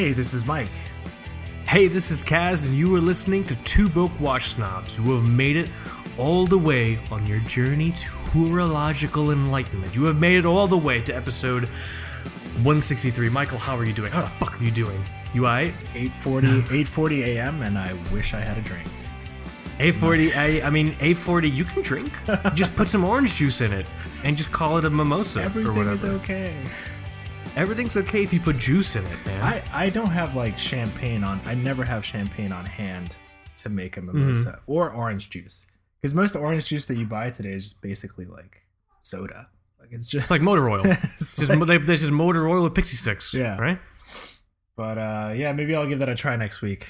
Hey, this is Mike. Hey, this is Kaz, and you are listening to Two Broke Watch Snobs who have made it all the way on your journey to horological enlightenment. You have made it all the way to episode 163. Michael, how are you doing? How the fuck are you doing? You alright? 8:40 8:40 a.m. and I wish I had a drink. A40, I, I mean, A40, you can drink. just put some orange juice in it and just call it a mimosa or whatever. Everything is okay. Everything's okay if you put juice in it, man. I I don't have like champagne on. I never have champagne on hand to make a mimosa Mm-hmm. or orange juice because most orange juice that you buy today is just basically like soda. Like it's just. it's like motor oil. it's just, like- is motor oil with pixie sticks. Yeah. Right? but uh, yeah, maybe I'll give that a try next week.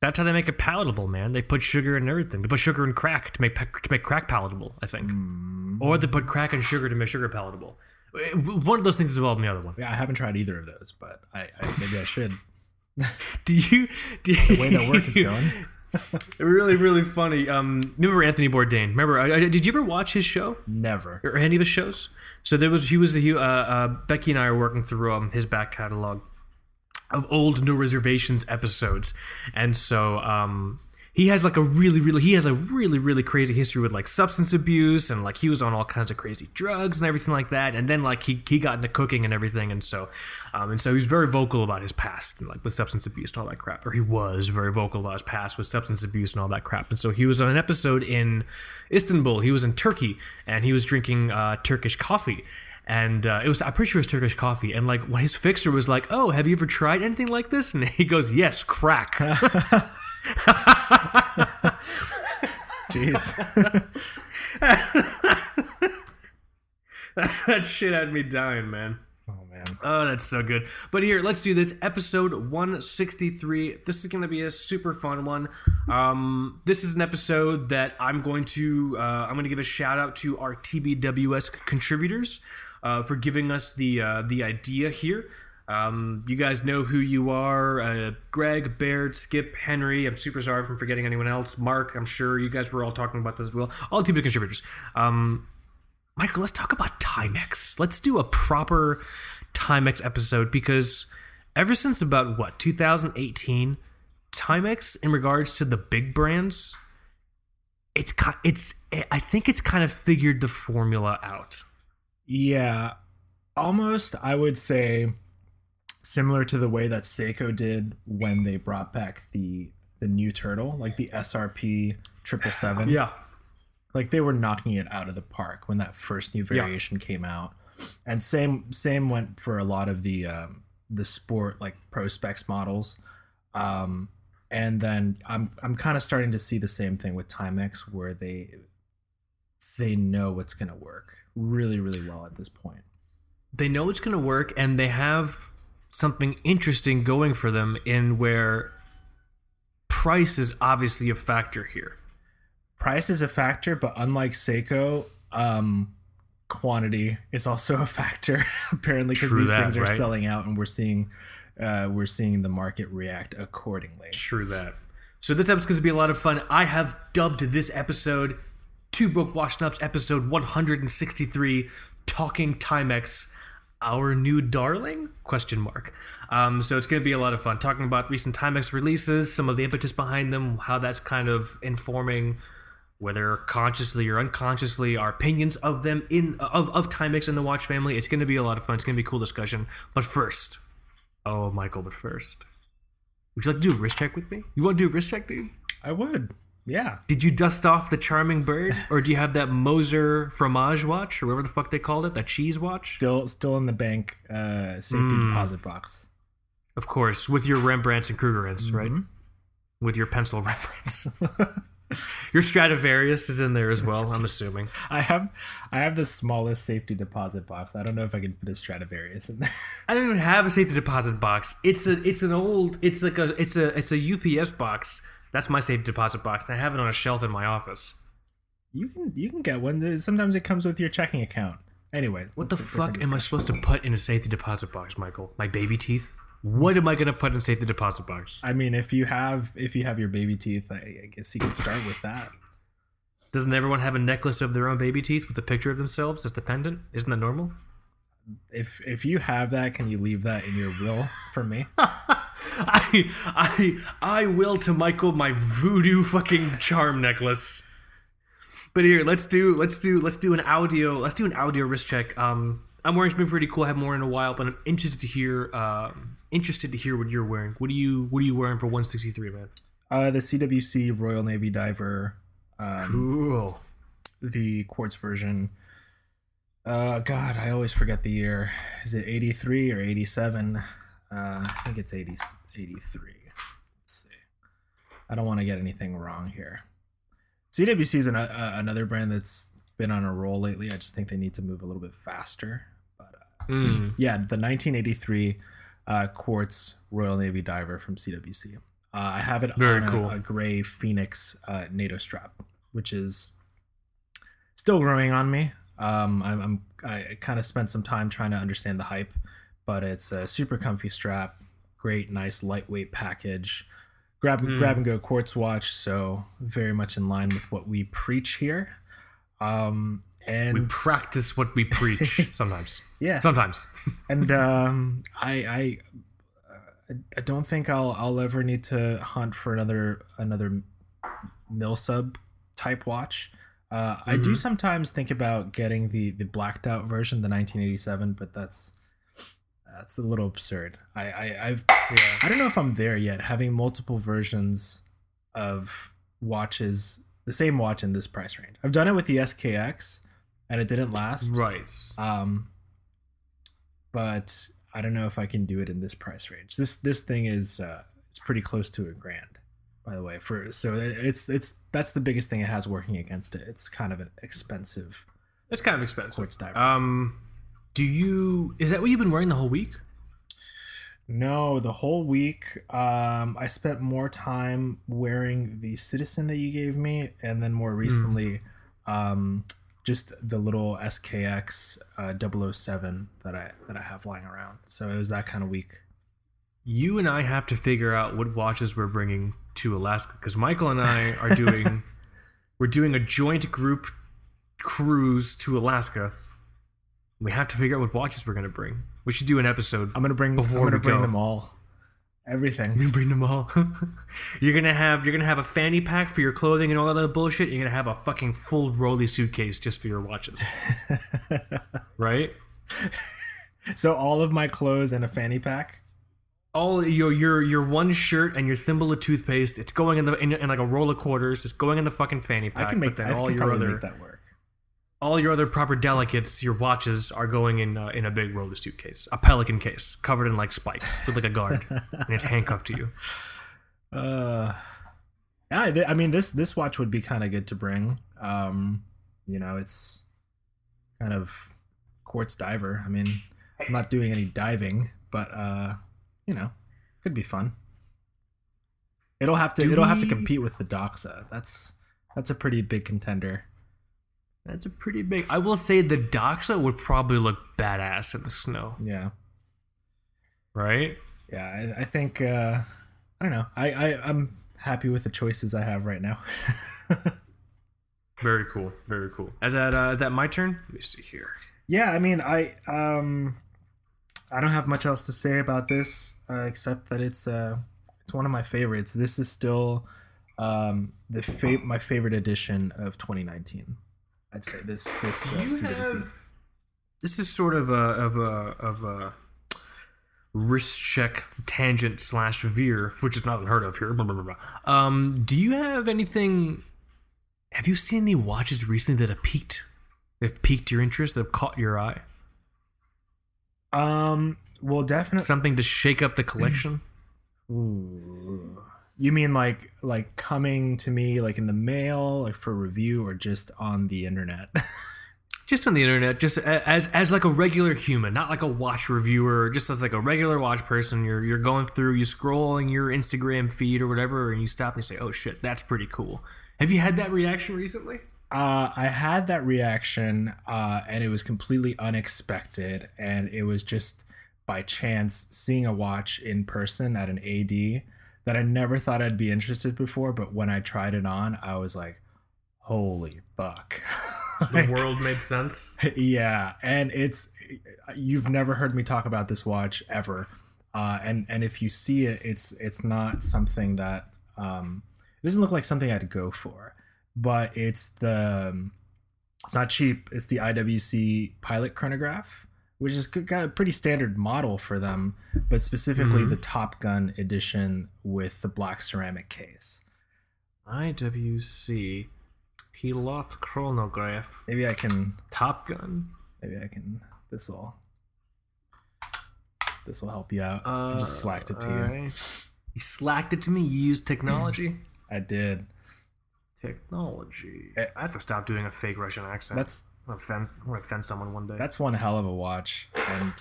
That's how they make it palatable, man. They put sugar in everything. They put sugar in crack to make to make crack palatable, I think. Mm. Or they put crack and sugar to make sugar palatable. One of those things is involved in the other one. Yeah, I haven't tried either of those, but I, I maybe I should. Do you? Do The way that work is going. really, really funny. Um, remember Anthony Bourdain? Remember? I, I- did you ever watch his show Never. or any of his shows? So there was he was he, uh, uh, Becky and I are working through um, his back catalog of old No Reservations episodes, and so um, he has like a really, really he has a really, really crazy history with like substance abuse and like he was on all kinds of crazy drugs and everything like that, and then like he he got into cooking and everything, and so um, and so he's very vocal about his past and like with substance abuse and all that crap, or he was very vocal about his past with substance abuse and all that crap, and so he was on an episode in Istanbul, he was in Turkey, and he was drinking uh, Turkish coffee and uh, it was I'm pretty sure it was Turkish coffee. And like when his fixer was like, "Oh, have you ever tried anything like this?" and he goes, "Yes, crack." Jeez. that shit had me dying, man. oh man. Oh, that's so good. But here, let's do this. Episode 163. This is going to be a super fun one. Um, this is an episode that I'm going to uh, I'm to give a shout out to our TBWS contributors uh, for giving us the uh, the idea here. Um, you guys know who you are. Uh, Greg, Baird, Skip, Henry. I'm super sorry for forgetting anyone else. Mark, I'm sure you guys were all talking about this as well. All TBWS contributors. Um, Michael, let's talk about Timex. Let's do a proper Timex episode because ever since about what 2018, Timex in regards to the big brands, it's it's I think it's kind of figured the formula out. Yeah, almost. I would say similar to the way that Seiko did when they brought back the the new turtle, like the SRP triple seven. Yeah, like they were knocking it out of the park when that first new Yeah. variation came out. And same same went for a lot of the um, the sport like Prospex models. Um, and then I'm I'm kind of starting to see the same thing with Timex where they they know what's gonna work really really well at this point. they know it's going to work and they have something interesting going for them in where price is obviously a factor here. Price is a factor, but unlike Seiko, um, quantity is also a factor. apparently, because these that, things are right? selling out, and we're seeing uh, we're seeing the market react accordingly. True that. So this episode's going to be a lot of fun. I have dubbed this episode Two Broke Washed Ups episode 163 Talking Timex our new darling? Question mark. Um, so it's going to be a lot of fun. Talking about recent timex releases some of the impetus behind them how that's kind of informing whether consciously or unconsciously our opinions of them in of, of timex and the watch family. It's going to be a lot of fun. It's going to be a cool discussion. But first oh michael but first would you like to do a wrist check with me? You want to do a wrist check dude? I would, yeah. did you dust off the charming bird or do you have that moser fromage watch or whatever the fuck they called it that cheese watch Still, still in the bank uh, safety Hmm. deposit box. Of course, with your Rembrandts and Krugerrands, right? Mm-hmm. With your pencil Rembrandts. your Stradivarius is in there as well, I'm assuming. I have, I have the smallest safety deposit box. I don't know if I can put a Stradivarius in there. I don't even have a safety deposit box. It's a it's an old it's like a it's a it's a UPS box. That's my safety deposit box, and I have it on a shelf in my office. You can, you can get one. Sometimes it comes with your checking account. Anyway, What the that's a different fuck am I supposed to put in a safety deposit box, Michael? My baby teeth? What am I gonna put in a safety deposit box? I mean, if you have if you have your baby teeth, I, I guess you can start with that. Doesn't everyone have a necklace of their own baby teeth with a picture of themselves as the pendant? Isn't that normal? If if you have that, can you leave that in your will for me. I I I will to Michael my voodoo fucking charm necklace. But here, let's do let's do let's do an audio let's do an audio wrist check. Um, I'm wearing something pretty cool. I haven't worn in a while, but I'm interested to hear um interested to hear what you're wearing. What are you what are you wearing for 163, man? Uh, the CWC Royal Navy Diver, um, Cool. the quartz version. Uh, God, I always forget the year. Is it 83 or 87? Uh, I think it's 80, 83. Let's see. I don't want to get anything wrong here. CWC is an, uh, another brand that's been on a roll lately. I just think they need to move a little bit faster. But uh, Mm. yeah, the 1983 uh, quartz Royal Navy diver from CWC. Uh, I have it Very on a, cool. a gray Phoenix uh, NATO strap, which is still growing on me. Um, I'm, I'm I kind of spent some time trying to understand the hype, but it's a super comfy strap, great, nice, lightweight package. Grab Mm. grab and go quartz watch, so very much in line with what we preach here. Um, and We practice what we preach sometimes. yeah, Sometimes. and um, I I I don't think I'll I'll ever need to hunt for another another mill sub type watch. Uh, I do Mhm. sometimes think about getting the the blacked out version, the 1987, but that's that's a little absurd. I, I I've Yeah. I don't know if I'm there yet. Having multiple versions of watches, the same watch in this price range. I've done it with the SKX, and it didn't last. Right. Um, but I don't know if I can do it in this price range. This this thing is uh, it's pretty close to a grand, by the way. For so it's it's that's the biggest thing it has working against it. It's kind of an expensive It's kind of expensive. quartz diver. Um, do you? Is that what you've been wearing the whole week? no, the whole week um, I spent more time wearing the Citizen that you gave me, and then more recently. Um, just the little SKX uh, 007 that I that I have lying around. So it was that kind of week. You and I have to figure out what watches we're bringing to Alaska because Michael and I are doing we're doing a joint group cruise to Alaska. We have to figure out what watches we're gonna bring. We should do an episode. I'm gonna bring Before I'm gonna we bring go. them all, everything. You bring them all. you're gonna have you're gonna have a fanny pack for your clothing and all that other bullshit. You're gonna have a fucking full rolly suitcase just for your watches, right? so all of my clothes and a fanny pack. all your your your one shirt and your thimble of toothpaste. It's going in the in, in like a roll of quarters. It's going in the fucking fanny pack. I can make but that. then I all your other that work. All your other proper delicates, your watches are going in uh, in a big roller suitcase, a pelican case covered in like spikes with like a guard, and it's handcuffed to you. Uh, yeah. th- I mean, this this watch would be kind of good to bring. Um, you know, it's kind of quartz diver. I mean, I'm not doing any diving, but uh, you know, could be fun. It'll have to. Do it'll have to compete with the Doxa. That's that's a pretty big contender. That's a pretty big. I will say the Doxa would probably look badass in the snow, Yeah. right? Yeah, I, I think uh, I don't know. I, I I'm happy with the choices I have right now. Very cool. Very cool. Is that uh, is that my turn? Let me see here. yeah, I mean, I um, I don't have much else to say about this uh, except that it's uh, it's one of my favorites. This is still um the fa- my favorite edition of 2019. I'd say this this uh, you CWC. have this is sort of a of a of a wrist check tangent slash veer, which is not unheard of here. Blah, blah, blah, blah. Um, do you have anything? Have you seen any watches recently that have piqued, have piqued your interest, that have caught your eye? Um, well, definitely. Something to shake up the collection? Ooh. You mean like like coming to me like in the mail, like for review, or just on the internet? just on the internet, just as as like a regular human, not like a watch reviewer, just as like a regular watch person. You're you're going through, you scrolling your Instagram feed or whatever, and you stop and you say, "Oh shit, that's pretty cool." Have you had that reaction recently? Uh, I had that reaction, uh, and it was completely unexpected, and it was just by chance seeing a watch in person at an AD that I never thought I'd be interested before. But when I tried it on, I was like, "Holy fuck!" Like, world made sense. yeah, and it's you've never heard me talk about this watch ever. uh, and and if you see it, it's it's not something that um, it doesn't look like something I'd go for, but it's the um, it's not cheap. It's the IWC Pilot chronograph, which is got a pretty standard model for them, but specifically Mhm. the Top Gun edition with the black ceramic case. IWC Pilot chronograph. Maybe I can Top Gun. maybe I can this will this will help you out. I Uh, just slacked it to you. alright. You slacked it to me. You used technology. I did. technology. Eh. I have to stop doing a fake Russian accent. That's I'm gonna offend, I'm gonna offend someone one day. that's one hell of a watch, and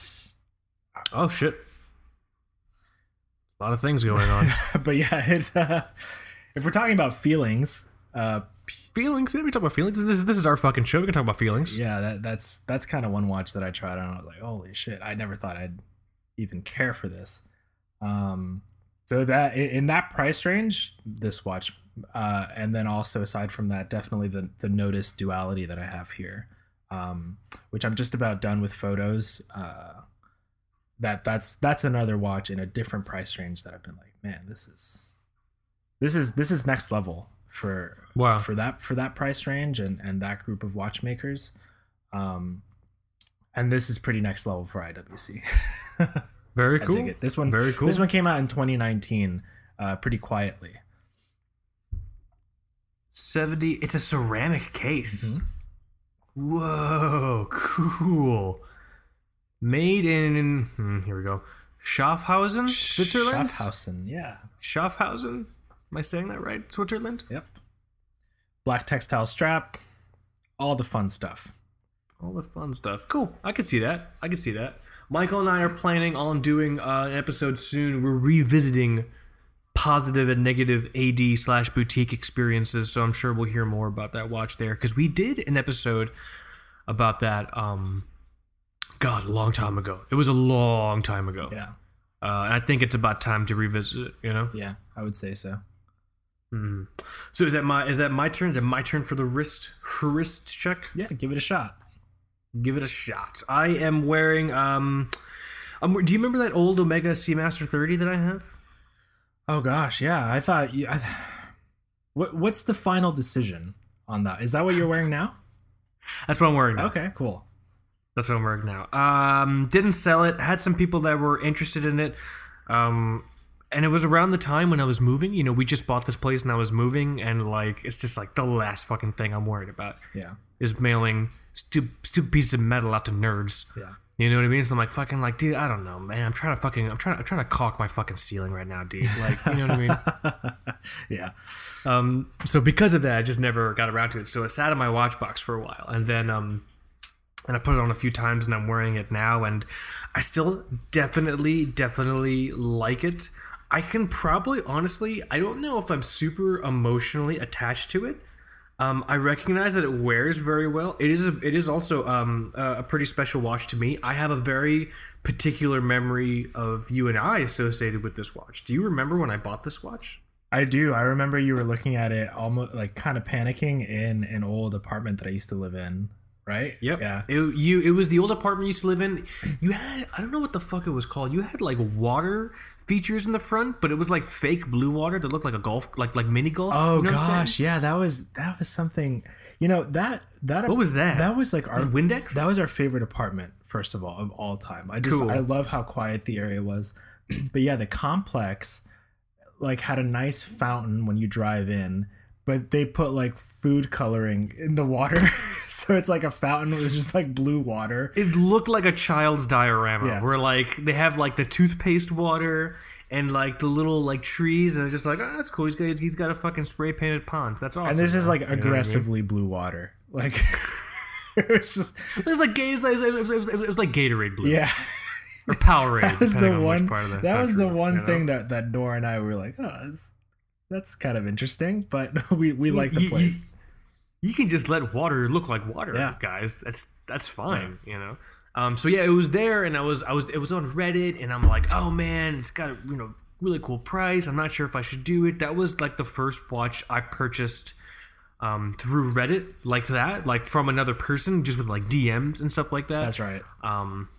oh shit. A lot of things going on. but yeah, it's uh, if we're talking about feelings, uh, feelings. Yeah, we talk about feelings. This is this is our fucking show. We can talk about feelings. yeah, that that's that's kind of one watch that I tried and I was like, holy shit, I never thought I'd even care for this. Um, so that in, in that price range, this watch, uh, and then also aside from that, definitely the the Nodus duality that I have here, um, which I'm just about done with photos. Uh, that that's that's another watch in a different price range that I've been like, man, this is this is this is next level for Wow. for that for that price range and and that group of watchmakers um and this is pretty next level for IWC. Very I cool. dig it. This one Very cool. This one came out in 2019 uh pretty quietly. Seventy. It's a ceramic case. Mhm. Whoa, cool. Made in hmm, here we go. Schaffhausen, Switzerland. Schaffhausen, yeah. Schaffhausen. Am I saying that right? Switzerland. Yep. Black textile strap, all the fun stuff. All the fun stuff. Cool. I could see that. I could see that. Michael and I are planning on doing uh, an episode soon. We're revisiting positive and negative AD slash boutique experiences. So I'm sure we'll hear more about that watch there because we did an episode about that. Um, God, a long time ago. It was a long time ago. Yeah. Uh, and I think it's about time to revisit it. You know. Yeah, I would say so. Mhm. So is that my is that my turn? Is it my turn for the wrist wrist check? Yeah, give it a shot. Give it a shot. I am wearing. Um, I'm, do you remember that old Omega Seamaster 30 that I have? Oh gosh, yeah. I thought you I, What what's the final decision on that? Is that what you're wearing now? That's what I'm wearing now. Okay, cool. That's what I'm wearing now. Um, didn't sell it. Had some people that were interested in it. Um, and it was around the time when I was moving. You know, we just bought this place and I was moving, and like it's just like the last fucking thing I'm worried about Yeah. is mailing stupid, stupid pieces of metal out to nerds. Yeah. You know what I mean? So I'm like, fucking, like, dude, I don't know, man. I'm trying to fucking, I'm trying, I'm trying to caulk my fucking ceiling right now, dude. Like, you know what I mean? yeah. Um, so because of that, I just never got around to it. So it sat in my watch box for a while, and then um, and I put it on a few times, and I'm wearing it now, and I still definitely, definitely like it. I can probably, honestly, I don't know if I'm super emotionally attached to it. Um, I recognize that it wears very well. It is a, it is also um, a pretty special watch to me. I have a very particular memory of you and I associated with this watch. Do you remember when I bought this watch? I do. I remember you were looking at it almost like kind of panicking in an old apartment that I used to live in, right? Yep. Yeah. It, you. It was the old apartment you used to live in. You had. I don't know what the fuck it was called. You had like water features in the front, but it was like fake blue water that looked like a golf, like like mini golf. Oh You know gosh, yeah, that was that was something. You know that that What was that? That was like our Was Windex? That was our favorite apartment, first of all, of all time. I just Cool. I love how quiet the area was. but yeah, the complex like had a nice fountain when you drive in, but they put like food coloring in the water. so it's like a fountain with just like blue water. It looked like a child's diorama, Yeah. where like they have like the toothpaste water and like the little like trees, and it's just like, oh, that's cool. He's got he's got a fucking spray painted pond. That's awesome. And this is like You know what I mean? aggressively blue water. Like it was just It was like gay. It was, it was, it was, like Gatorade blue yeah. or Powerade. that was the on one. which part of the that was the one you know? thing that that Nora and I were like, oh, that's, that's kind of interesting, but we we like the You- you- place. you can just let water look like water, Yeah. guys. That's that's fine, you know. Um, so yeah, it was there, and I was I was it was on Reddit, and I'm like, oh man, it's got a you know really cool price. I'm not sure if I should do it. That was like the first watch I purchased um, through Reddit, like that, like from another person, just with like DMs and stuff like that. That's right. Um,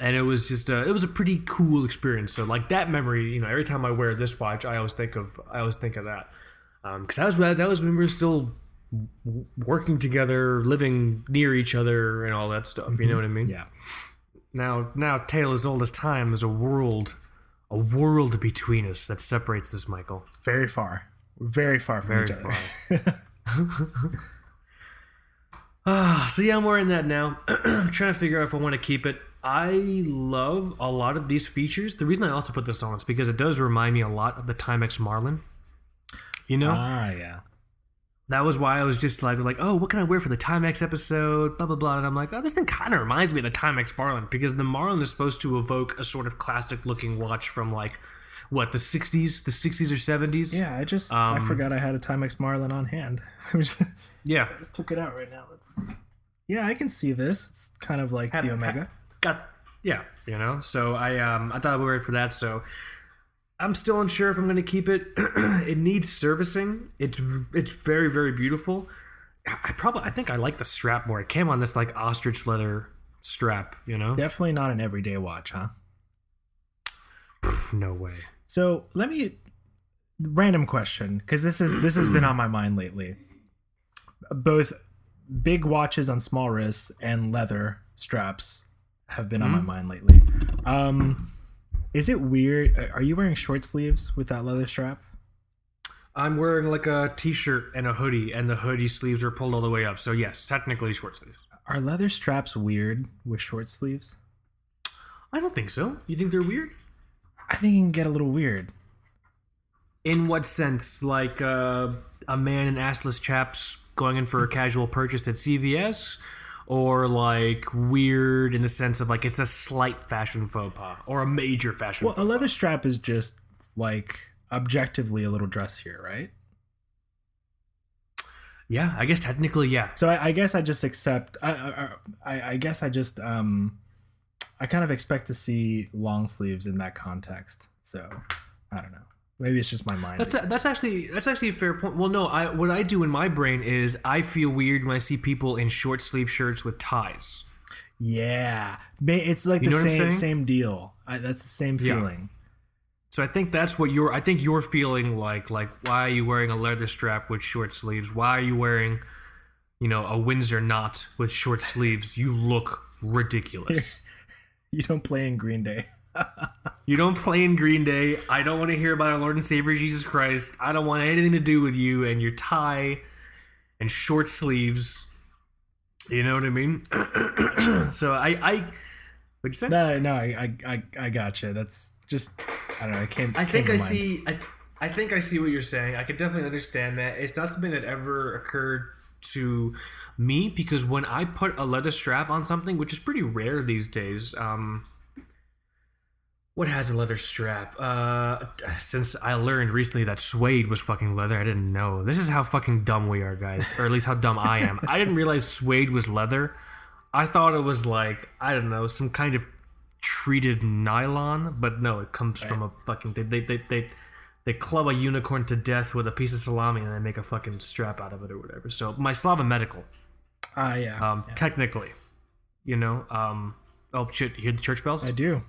and it was just a, it was a pretty cool experience. So like that memory, you know, every time I wear this watch, I always think of I always think of that um, because that was that was when we were still working together, living near each other, and all that stuff. You know mm-hmm. what I mean? Yeah. Now, now, tale as old as time. There's a world, a world between us that separates us, Michael. Very far. Very far from Very each other. far. Ah, so yeah, I'm wearing that now. I'm trying to figure out if I want to keep it. I love a lot of these features. The reason I also put this on is because it does remind me a lot of the Timex Marlin. You know, Ah, yeah. that was why I was just like, like, oh, what can I wear for the Timex episode? Blah blah blah. And I'm like, oh, this thing kind of reminds me of the Timex Marlin because the Marlin is supposed to evoke a sort of classic looking watch from like what the 60s, the 60s or 70s. Yeah, I just I Um, forgot I had a Timex Marlin on hand. Yeah i just took it out right now. Yeah, I can see this. It's kind of like Had- the Omega. Got yeah you know so i um i thought i would wear it for that so i'm still unsure if i'm going to keep it it needs servicing it's it's very very beautiful I I probably I think I like the strap more. It came on this like ostrich leather strap, you know? Definitely not an everyday watch, huh? No way. So let me random question because this is this has been on my mind lately. Both big watches on small wrists and leather straps have been on my mind lately. Um, is it weird? Are you wearing short sleeves with that leather strap? I'm wearing like a t-shirt and a hoodie, and the hoodie sleeves are pulled all the way up. So yes, technically short sleeves. Are leather straps weird with short sleeves? I don't think so. You think they're weird? I think it can get a little weird. In what sense? Like uh, a man in assless chaps going in for a casual purchase at CVS? Or like weird in the sense of like it's a slight fashion faux pas or a major fashion Well, a leather strap is just like objectively a little dressier, right? Yeah, I guess technically, yeah. So I, I guess I just accept. I, I, I I guess I just um, I kind of expect to see long sleeves in that context. So I don't know. Maybe it's just my mind. That's a, that's actually that's actually a fair point. Well, no, I what I do in my brain is I feel weird when I see people in short sleeve shirts with ties. yeah, it's like You the know what I'm same same deal. I, that's the same Yeah. feeling. So I think that's what you're. I think you're feeling like like why are you wearing a leather strap with short sleeves? Why are you wearing, you know, a Windsor knot with short sleeves? You look ridiculous. You don't play in Green Day. You don't play in Green Day. I don't want to hear about our Lord and Savior Jesus Christ. I don't want anything to do with you and your tie and short sleeves. You know what I mean? so I, I, what'd you say? No, no, I, I, I, gotcha. That's just I don't know. I can't. I think I see. I, I think I see what you're saying. I can definitely understand that. It's not something that ever occurred to me because when I put a leather strap on something, which is pretty rare these days, um, what has a leather strap? Uh, since I learned recently that suede was fucking leather, I didn't know. This is how fucking dumb we are, guys, or at least how dumb I am. I didn't realize suede was leather. I thought it was like I don't know some kind of treated nylon, but no, it comes from a fucking they they they they, they club a unicorn to death with a piece of salami and they make a fucking strap out of it or whatever. So my Slava medical, Ah, yeah. um, technically, you know, um, oh shit, you hear the church bells? I do.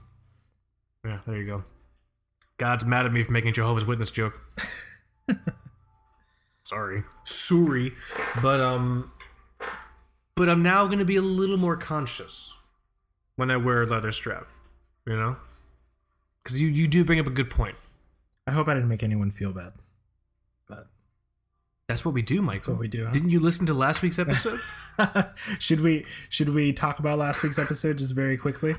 Yeah, there you go. God's mad at me for making Jehovah's Witness joke. Sorry, sorry, but um, but I'm now gonna be a little more conscious when I wear a leather strap. You know, because you you do bring up a good point. I hope I didn't make anyone feel bad. But That's what we do, Michael. That's what we do, huh? Didn't you listen to last week's episode? should we should we talk about last week's episode just very quickly?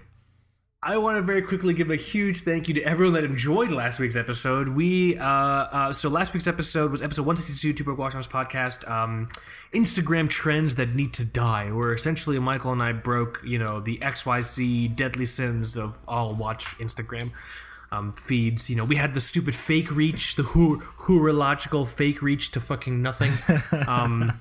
I want to very quickly give a huge thank you to everyone that enjoyed last week's episode. We uh, uh so last week's episode was episode 162 Two Broke Watchhouse podcast. Um, Instagram trends that need to die. Where essentially Michael and I broke you know the XYZ deadly sins of all watch Instagram. Um, feeds, you know, we had the stupid fake reach, the who horological fake reach to fucking nothing. Um,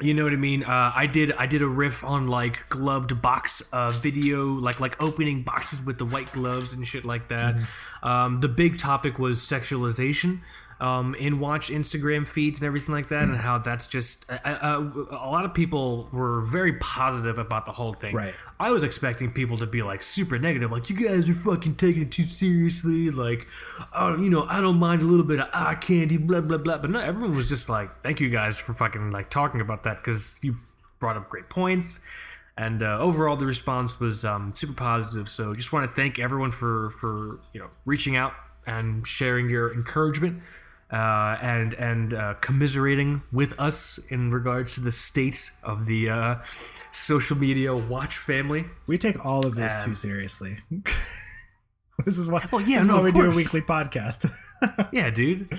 you know what I mean? Uh, I did I did a riff on like gloved box uh, video, like like opening boxes with the white gloves and shit like that. Um, the big topic was sexualization. Um, and watch Instagram feeds and everything like that, and how that's just uh, uh, a lot of people were very positive about the whole thing. Right. I was expecting people to be like super negative, like you guys are fucking taking it too seriously. Like, oh, you know, I don't mind a little bit of eye candy, blah blah blah. But no, everyone was just like, thank you guys for fucking like talking about that because you brought up great points. And uh, overall, the response was um, super positive. So, just want to thank everyone for for you know reaching out and sharing your encouragement uh, and and uh, commiserating with us in regards to the state of the uh, social media watch family. We take all of this too seriously. this is why. Well, yeah, this is no, why we do a weekly podcast. Yeah, dude.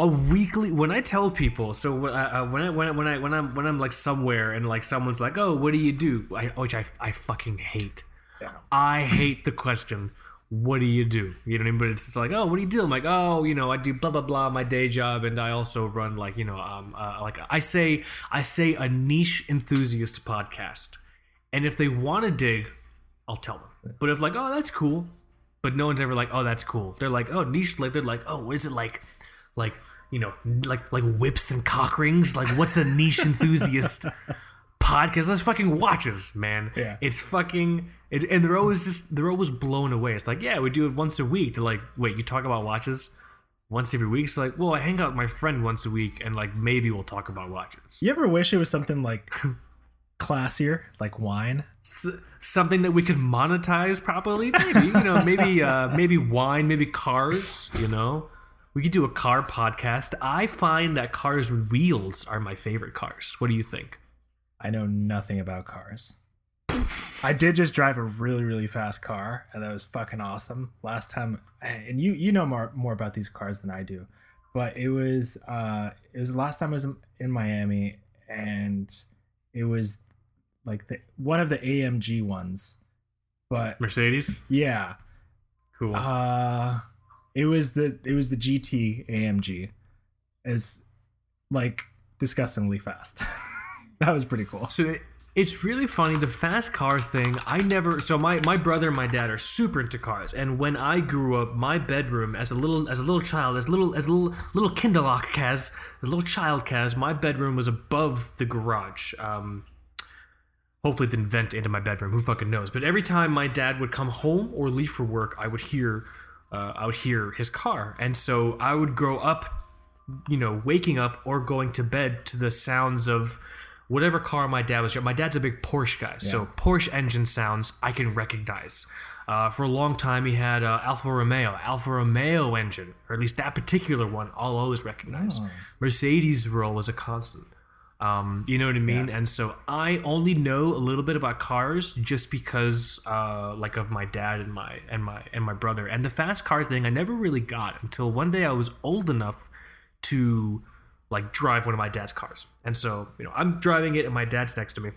A weekly when I tell people, so uh, uh, when I when I, when I when I'm when I'm like somewhere and like someone's like, "Oh, what do you do?" I, which I I fucking hate. Yeah. I hate the question. What do you do? You know what I mean? But it's like, oh, what do you do? I'm like, oh, you know, I do blah blah blah my day job, and I also run like, you know, um, uh, like I say, I say a niche enthusiast podcast, and if they want to dig, I'll tell them. But if like, oh, that's cool, but no one's ever like, oh, that's cool. They're like, oh, niche. Like they're like, oh, what is it like? Like you know, like like whips and cock rings. Like what's a niche enthusiast podcast? That's fucking watches, man. Yeah. it's fucking. It, and they're always just they're always blown away. It's like, yeah, we do it once a week. They're like, wait, you talk about watches once every week? So like, well, I hang out with my friend once a week, and like maybe we'll talk about watches. you ever wish it was something like classier, like wine? S- something that we could monetize properly maybe you know maybe uh maybe wine maybe cars you know we could do a car podcast i find that cars with wheels are my favorite cars what do you think I know nothing about cars. I did just drive a really really fast car, and that was fucking awesome. Last time, and you you know more more about these cars than I do, but it was uh it was the last time I was in- Miami, and it was like the one of the AMG ones, but mercedes yeah, cool uh, it was the it was the GT AMG, is like disgustingly fast. that was pretty cool. so it, it's really funny the fast car thing i never so my, my brother and my dad are super into cars and when i grew up my bedroom as a little as a little child as little as little little kinderlock kaz a little child kaz my bedroom was above the garage. Um hopefully it didn't vent into my bedroom who fucking knows? But every time my dad would come home or leave for work i would hear uh, i would hear his car. And so i would grow up you know, waking up or going to bed to the sounds of whatever car my dad was. My dad's a big Porsche guy, so Porsche engine sounds I can recognize. Uh, for a long time, he had uh, Alfa Romeo, Alfa Romeo engine, or at least that particular one. I'll always recognize. Mercedes roll was a constant. Um, you know what I mean? And so I only know a little bit about cars just because, uh, like, of my dad and my and my and my brother. And the fast car thing, I never really got until one day I was old enough to like drive one of my dad's cars. And so, you know, I'm driving it and my dad's next to me.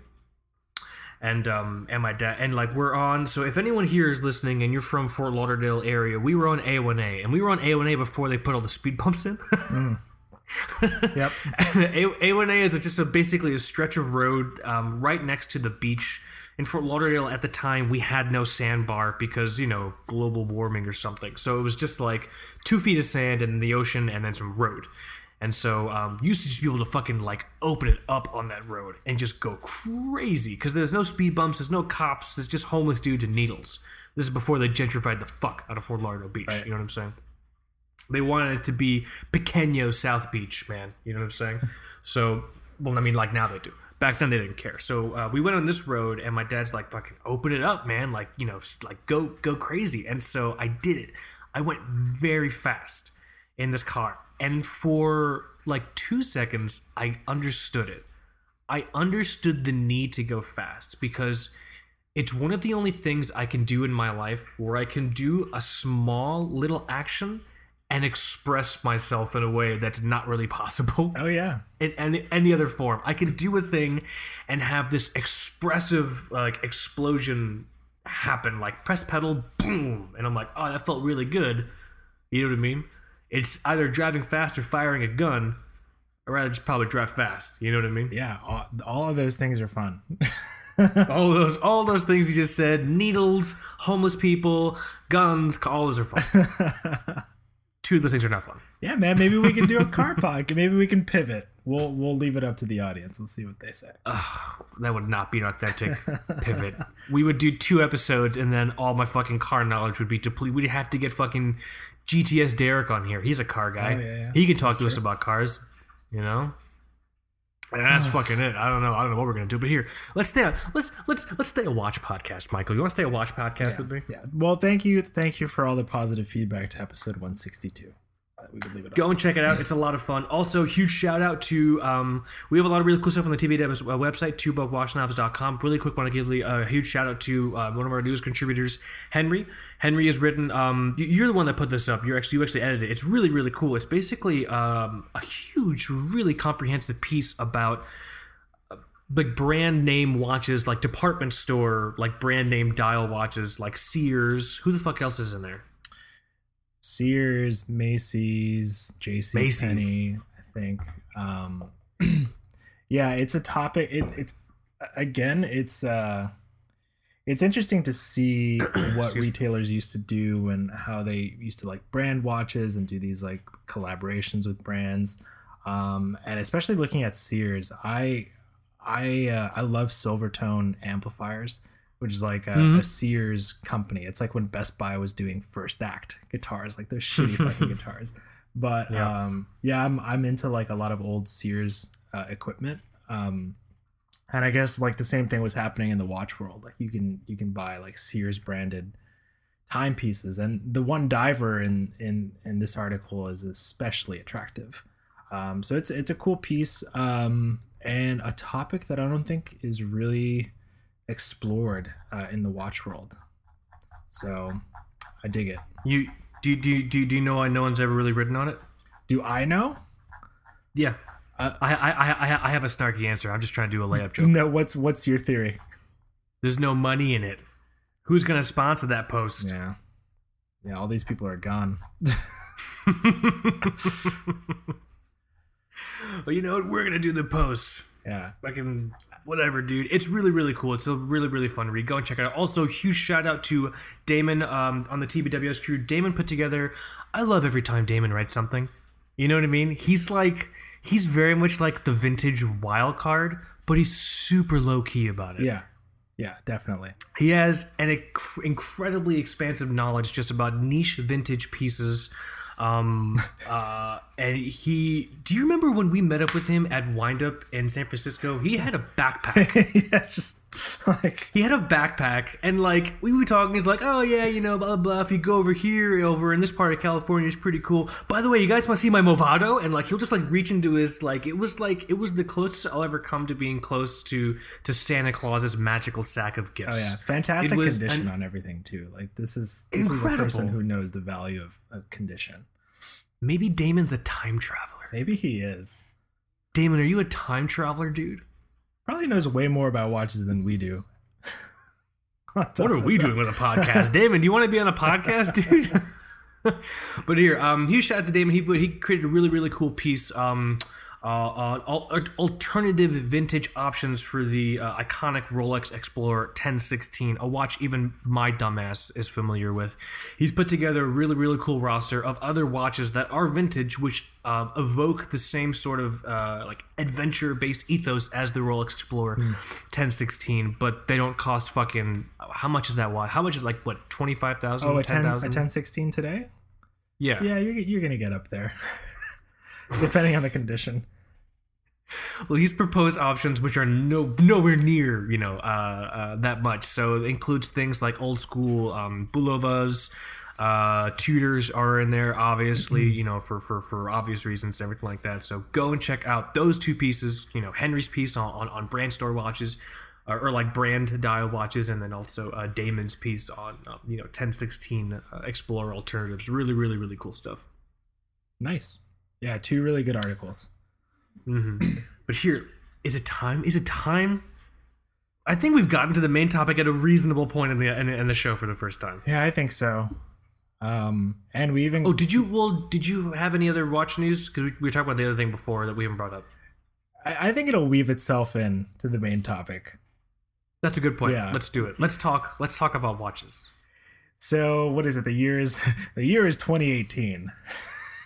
And um and my dad and like we're on so if anyone here is listening and you're from Fort Lauderdale area, we were on A1A and we were on A1A before they put all the speed bumps in. Yep. A- A1A is just a, basically a stretch of road um, right next to the beach. In Fort Lauderdale at the time, we had no sandbar because, you know, global warming or something. So it was just like two feet of sand and the ocean and then some road. And so um, used to just be able to fucking like open it up on that road and just go crazy because there's no speed bumps, there's no cops, there's just homeless dudes and needles. This is before they gentrified the fuck out of Fort Lauderdale Beach. Right. You know what I'm saying? They wanted it to be Pequeño South Beach, man. You know what I'm saying? So, well, I mean, like now they do. Back then they didn't care. So uh, we went on this road, and my dad's like, "Fucking open it up, man! Like, you know, like go go crazy." And so I did it. I went very fast in this car, and for like two seconds, I understood it. I understood the need to go fast because it's one of the only things I can do in my life where I can do a small little action and express myself in a way that's not really possible Oh yeah. in any, any other form. I can do a thing and have this expressive like explosion happen, like press pedal, boom, and I'm like, oh, that felt really good. You know what I mean? It's either driving fast or firing a gun. I'd rather just probably drive fast. You know what I mean? Yeah. All, all of those things are fun. all those all those things you just said needles homeless people guns all those are fun two of those things are not fun. Yeah, man. Maybe we can do a car podcast. Maybe we can pivot. We'll we'll leave it up to the audience. We'll see what they say. Ugh, that would not be an authentic pivot. We would do two episodes, and then all my fucking car knowledge would be depleted. We'd have to get fucking GTS Derek on here. He's a car oh, guy. Oh, yeah, yeah. He can talk to us about cars. You know. And that's fucking it. I don't know. I don't know what we're gonna do. But here, let's stay. On, let's let's let's stay a watch podcast, Michael. You want to stay a watch podcast with me? Yeah. Well, thank you, thank you for all the positive feedback to episode 162. Uh, We could leave it up. Go and check it out. It's a lot of fun. Also, huge shout out to um, we have a lot of really cool stuff on the TBW website, tubewatchknobs.com. Really quick, want to give a huge shout out to uh, one of our newest contributors, Henry. Henry has written. Um, you- you're the one that put this up. You're actually you actually edited it. It's really really cool. It's basically um, a huge, really comprehensive piece about uh, like brand name watches, like department store, like brand name dial watches, like Sears. Who the fuck else is in there? Sears, Macy's, JC Macy's. Penney, I think. Um, yeah, it's a topic. It, it's again, it's uh, it's interesting to see what retailers used to do and how they used to like brand watches and do these like collaborations with brands. Um, and especially looking at Sears, I I uh, I love Silvertone amplifiers, which is like a, Mhm. a Sears company. It's like when Best Buy was doing First Act guitars, like those shitty fucking guitars. But Yeah. um, yeah, I'm I'm into like a lot of old Sears uh, equipment. Um, and I guess like the same thing was happening in the watch world. Like you can you can buy like Sears branded timepieces, and the one diver in in in this article is especially attractive. Um, so it's it's a cool piece um, and a topic that I don't think is really explored uh, in the watch world. So I dig it. You do do do do you know why no one's ever really written on it? Do I know? Yeah. Uh, I, I, I, I have a snarky answer. I'm just trying to do a layup joke. No. What's what's your theory? There's no money in it. Who's going to sponsor that post? Yeah. Yeah. All these people are gone. well, you know what? We're going to do the post. Yeah. Fucking whatever, dude. It's really, really cool. It's a really, really fun read. Go and check it out. Also, huge shout out to Damon um, on the TBWS crew. Damon put together. I love every time Damon writes something. You know what I mean? He's like, he's very much like the vintage wild card, but he's super low key about it. Yeah. Yeah. Definitely. He has an inc- incredibly expansive knowledge just about niche vintage pieces. Um, uh, and he, do you remember when we met up with him at Windup in San Francisco? He had a backpack. yeah. It's just like he had a backpack, and like we were talking, he's like, "Oh yeah, you know, blah blah. blah. If you go over here, over in this part of California, it's pretty cool. By the way, you guys want to see my Movado?" And like he'll just like reach into his like it was like it was the closest I'll ever come to being close to to Santa Claus's magical sack of gifts. oh yeah, fantastic condition an- on everything too. Like this is this is a person who knows the value of, of condition. Maybe Damon's a time traveler. Maybe he is. Damon, are you a time traveler, dude? Probably knows way more about watches than we do. What are we doing with a podcast? Damon, do you want to be on a podcast, dude? but here, um, huge shout out to Damon. He put, he created a really really cool piece. Um, uh, uh, alternative vintage options for the uh, iconic Rolex Explorer 1016, a watch even my dumbass is familiar with. He's put together a really, really cool roster of other watches that are vintage, which uh, evoke the same sort of uh, like adventure-based ethos as the Rolex Explorer 1016, but they don't cost fucking. How much is that watch? How much is like what 25,000? Oh, a 10, a 1016 today? Yeah. Yeah, you're, you're going to get up there. Depending on the condition. Well, he's proposed options which are no nowhere near you know uh, uh, that much. So it includes things like old school um, Bulovas, uh, Tudors are in there, obviously you know for, for for obvious reasons and everything like that. So go and check out those two pieces. You know Henry's piece on on, on brand store watches. Or, or like brand dial watches, and then also uh, Damon's piece on uh, you know 1016 uh, Explorer alternatives. Really, really, really cool stuff. Nice. Yeah, two really good articles. Hmm but here, is it time? Is it time? I think we've gotten to the main topic at a reasonable point in the in, in the show for the first time. Yeah, I think so. Um, and we even Oh, did you? Well, did you have any other watch news? Because we, we were talking about the other thing before that we haven't brought up. I, I think it'll weave itself in to the main topic. That's a good point. Yeah. Let's do it. Let's talk. Let's talk about watches. So what is it? The year is the year is 2018.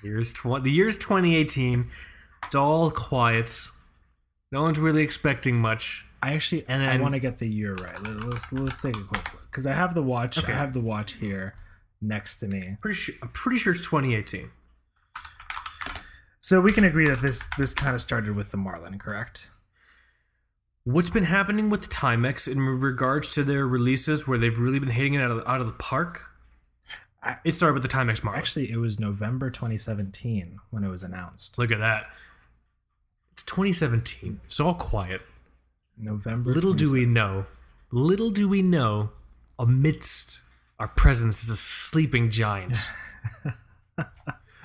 Years tw- the year's 2018. It's all quiet. No one's really expecting much. I actually And I want to get the year right. Let- Let's let's take a quick look because I have the watch. Okay. I have the watch here next to me, Pretty sure, I'm pretty sure it's 2018. so we can agree that this this kind of started with the Marlin, correct? What's been happening with Timex in regards to their releases, where they've really been hitting it out of the, out of the park? I- It started with the Timex Marlin. Actually, it was November 2017 when it was announced. Look at that. It's 2017. It's all quiet. November. Little do we know, little do we know, amidst our presence is a sleeping giant.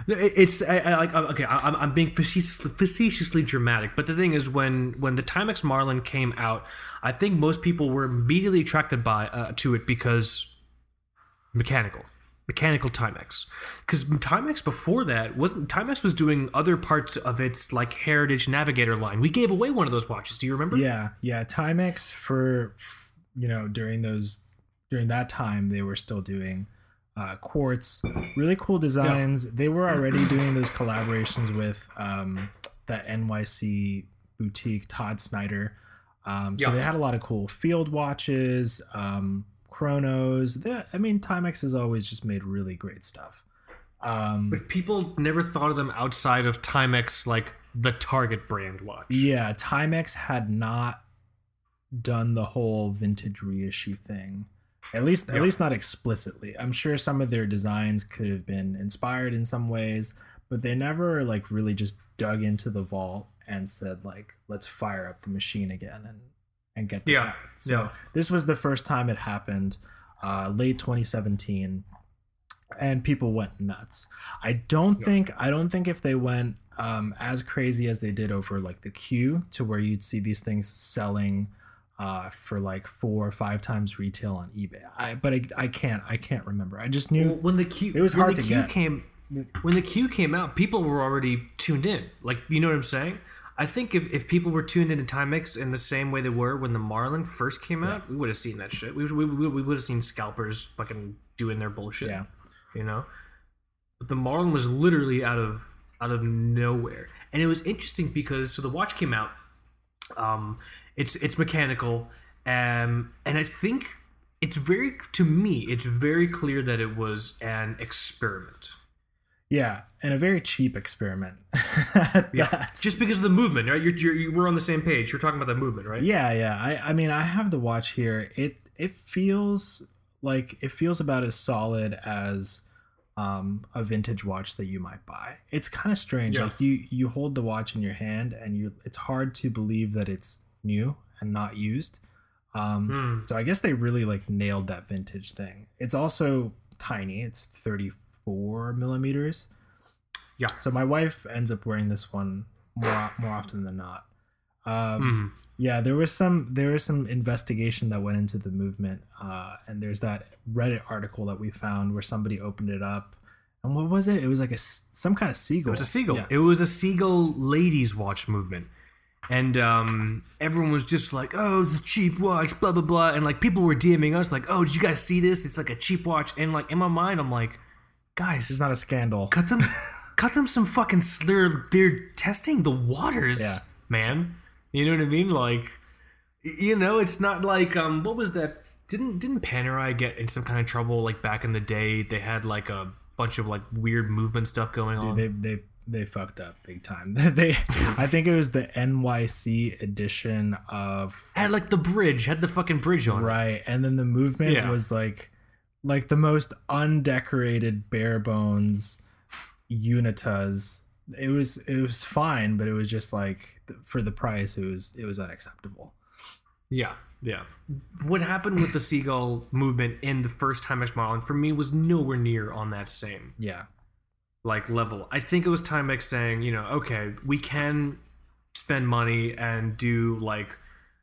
It's I, I, like okay. I'm I'm being facetious, facetiously dramatic, but the thing is, when when the Timex Marlin came out, I think most people were immediately attracted by uh, to it because mechanical, mechanical Timex. Because Timex before that wasn't Timex was doing other parts of its like Heritage Navigator line. We gave away one of those watches. Do you remember? Yeah, yeah. Timex for you know during those during that time they were still doing uh, quartz, really cool designs. They were already doing those collaborations with um, that NYC boutique Todd Snyder. Um, so Yeah. they had a lot of cool field watches, um, chronos. I mean, Timex has always just made really great stuff. Um, But people never thought of them outside of Timex, like the Target brand watch. Yeah, Timex had not done the whole vintage reissue thing. At least Yeah. at least not explicitly. I'm sure some of their designs could have been inspired in some ways, but they never like really just dug into the vault and said like let's fire up the machine again and and get this Yeah, out. So yeah. this was the first time it happened, uh, late 2017, and people went nuts. I don't Yeah. think I don't think if they went um, as crazy as they did over like the Q to where you'd see these things selling uh, for like four or five times retail on eBay. I but I, I can't I can't remember. I just knew Well, when the Q It was when hard the to Q get. came, when the Q came out, people were already tuned in. Like you know what I'm saying? I think if, if people were tuned into Timex in the same way they were when the Marlin first came out, we would have seen that shit. We, we, we, we would have seen scalpers fucking doing their bullshit. yeah. you know but the marlin was literally out of out of nowhere and it was interesting because so the watch came out um it's it's mechanical um and i think it's very to me it's very clear that it was an experiment Yeah, and a very cheap experiment. yeah just because of the movement right you're, you're you we're on the same page you're talking about that movement right Yeah, yeah. I, I mean, I have the watch here. It it feels like it feels about as solid as um, a vintage watch that you might buy. It's kind of strange. Yeah. Like you you hold the watch in your hand, and you it's hard to believe that it's new and not used. Um, Hmm. So I guess they really like nailed that vintage thing. It's also tiny. It's 34 millimeters. Yeah. So my wife ends up wearing this one more more often than not. Um, Hmm. yeah, there was some there was some investigation that went into the movement, uh, and there's that Reddit article that we found where somebody opened it up, and what was it? It was like a some kind of seagull. It was a seagull. Yeah. It was a seagull ladies watch movement. And um, everyone was just like, "Oh, the cheap watch, blah blah blah," and like people were DMing us like, "Oh, did you guys see this? It's like a cheap watch." And like in my mind, I'm like, "Guys, It's not a scandal. cut them, cut them some fucking. s- They're they're testing the waters, Yeah. man. You know what I mean? Like, you know, it's not like um, what was that? Didn't didn't Panerai get in some kind of trouble like back in the day? They had like a bunch of like weird movement stuff going on. They they they fucked up big time. they I think it was the NYC edition of had like the bridge, had the fucking bridge on. it. right, and then the movement Yeah. was like like the most undecorated bare bones unitas. It was it was fine, but it was just like for the price, it was it was unacceptable. Yeah, yeah. What happened with the seagull movement in the first Timex Marlin for me was nowhere near on that same Yeah, like level. I think it was Timex saying, you know, okay, we can spend money and do like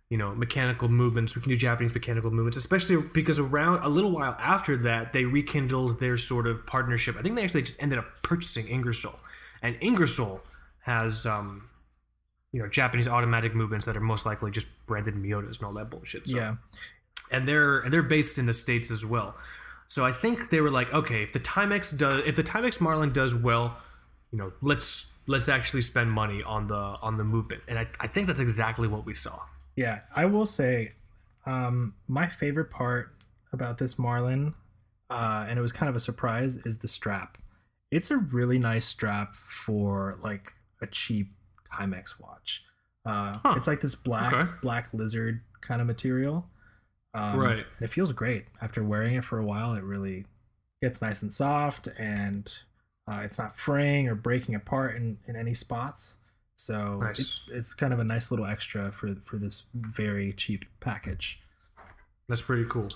you know mechanical movements. We can do Japanese mechanical movements, especially because around a little while after that, they rekindled their sort of partnership. I think they actually just ended up purchasing Ingersoll, and Ingersoll has um, you know Japanese automatic movements that are most likely just branded Miyotas and all that bullshit. So yeah, and they're and they're based in the states as well. So I think they were like, okay, if the Timex does, if the Timex Marlin does well, you know, let's let's actually spend money on the on the movement. And I, I think that's exactly what we saw. Yeah, I will say, um, my favorite part about this Marlin, uh, and it was kind of a surprise, is the strap. It's a really nice strap for like a cheap Timex watch. Uh, Huh. It's like this black Okay. black lizard kind of material. Um, Right. It feels great after wearing it for a while. It really gets nice and soft, and uh, it's not fraying or breaking apart in, in any spots. So Nice. it's it's kind of a nice little extra for for this very cheap package. That's pretty cool.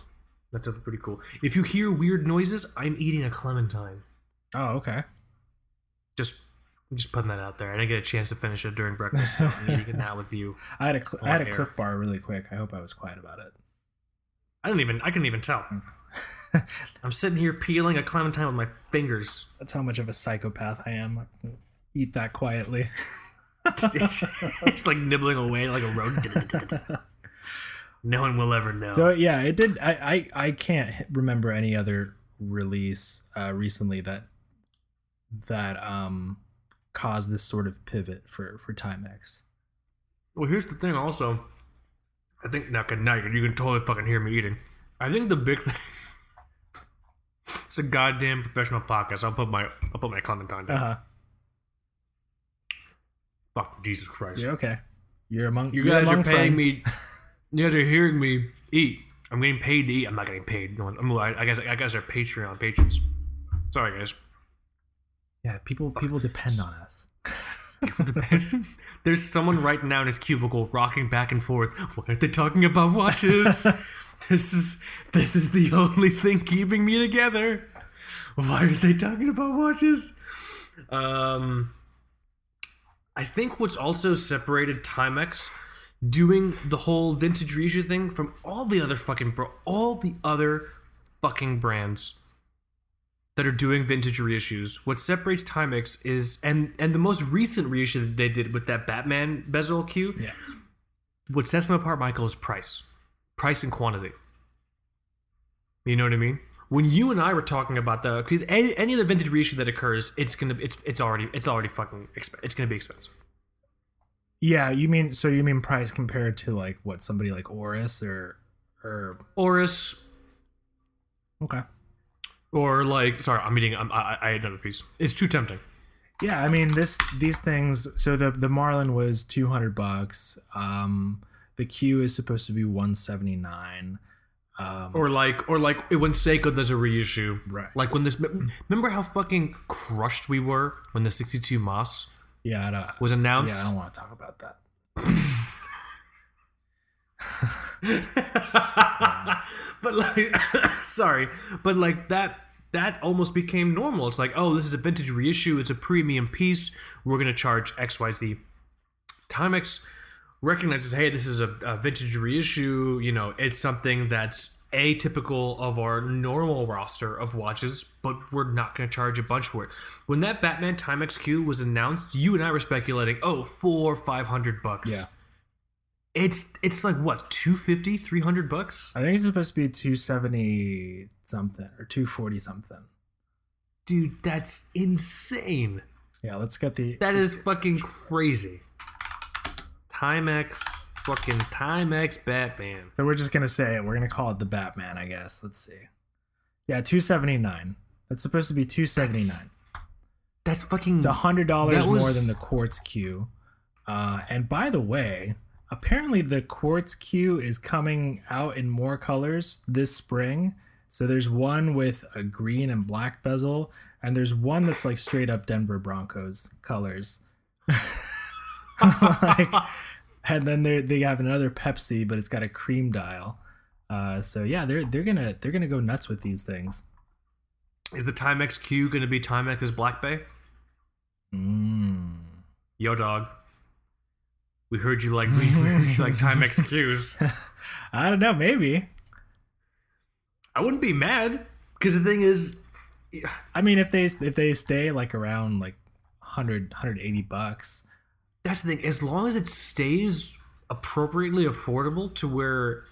That's pretty cool. If you hear weird noises, I'm eating a clementine. Oh, okay. Just just putting that out there. I didn't get a chance to finish it during breakfast. So I'm eating now with you. I had a cl- I had a air. Clif Bar really quick. I hope I was quiet about it. I didn't even I couldn't even tell. Hmm. I'm sitting here peeling a clementine with my fingers. That's how much of a psychopath I am. I eat that quietly. it's like nibbling away like a rodent. no one will ever know. So yeah, it did. I I, I can't remember any other release uh, recently that that um caused this sort of pivot for for Timex. Well, here's the thing. Also, I think now, can now you can totally fucking hear me eating. I think the big thing. It's a goddamn professional podcast. I'll put my I'll put my clementine down. Uh huh. Fuck Jesus Christ! You're okay. You're among You guys are paying friends. me. You guys are hearing me eat. I'm getting paid to eat. I'm not getting paid. No, I'm, I I guess I guess are Patreon patrons. Sorry, guys. Yeah, people people depend on us. There's someone right now in his cubicle rocking back and forth. Why aren't they talking about watches? this is this is the only thing keeping me together. Why aren't they talking about watches? Um, I think what's also separated Timex doing the whole vintage reissue thing from all the other fucking bro, all the other fucking brands that are doing vintage reissues. What separates Timex is and and the most recent reissue that they did with that Batman bezel Q. Yeah. What sets them apart, Michael, is price, price and quantity. You know what I mean? When you and I were talking about the because any, any other vintage reissue that occurs, it's gonna it's it's already it's already fucking exp- it's gonna be expensive. Yeah, you mean so you mean price compared to like what somebody like Oris or or Oris okay. or like sorry, I'm eating. I'm, I I had another piece. It's too tempting. Yeah, I mean this these things. So the the Marlin was two hundred bucks. Um, the Q is supposed to be one seventy nine. Um, Or like, or like when Seiko does a reissue, Right. Like when this. Remember how fucking crushed we were when the '62 MAS yeah, I don't, was announced. yeah, I don't want to talk about that. but like, sorry, but like that. That almost became normal. It's like, oh, this is a vintage reissue. It's a premium piece. We're gonna charge X, Y, Z. Timex recognizes, hey, this is a, a vintage reissue. You know, it's something that's atypical of our normal roster of watches, but we're not going to charge a bunch for it. When that Batman Timex Q was announced, you and I were speculating, oh, four, five hundred bucks. Yeah. It's it's like what 250 300 bucks I think it's supposed to be two seventy something or two forty something. dude that's insane Yeah, let's get the. that is fucking crazy timex fucking timex batman So we're just gonna say it. We're gonna call it the Batman, I guess. Let's see. Yeah, two seventy nine. That's supposed to be two seventy nine. that's fucking It's a hundred dollars was- more than the quartz Q. Uh, and by the way, apparently the quartz Q is coming out in more colors this spring. So there's one with a green and black bezel, and there's one that's like straight up Denver Broncos colors. like, and then they they have another Pepsi, but it's got a cream dial. Uh, so yeah, they're they're gonna they're gonna go nuts with these things. is the timex q gonna be timex's black bay Mm. yo dog we heard you like we heard you like timex qs I don't know, maybe. i wouldn't be mad because the thing is I mean, if they if they stay like around like 100 180 bucks, that's the thing. As long as it stays appropriately affordable to where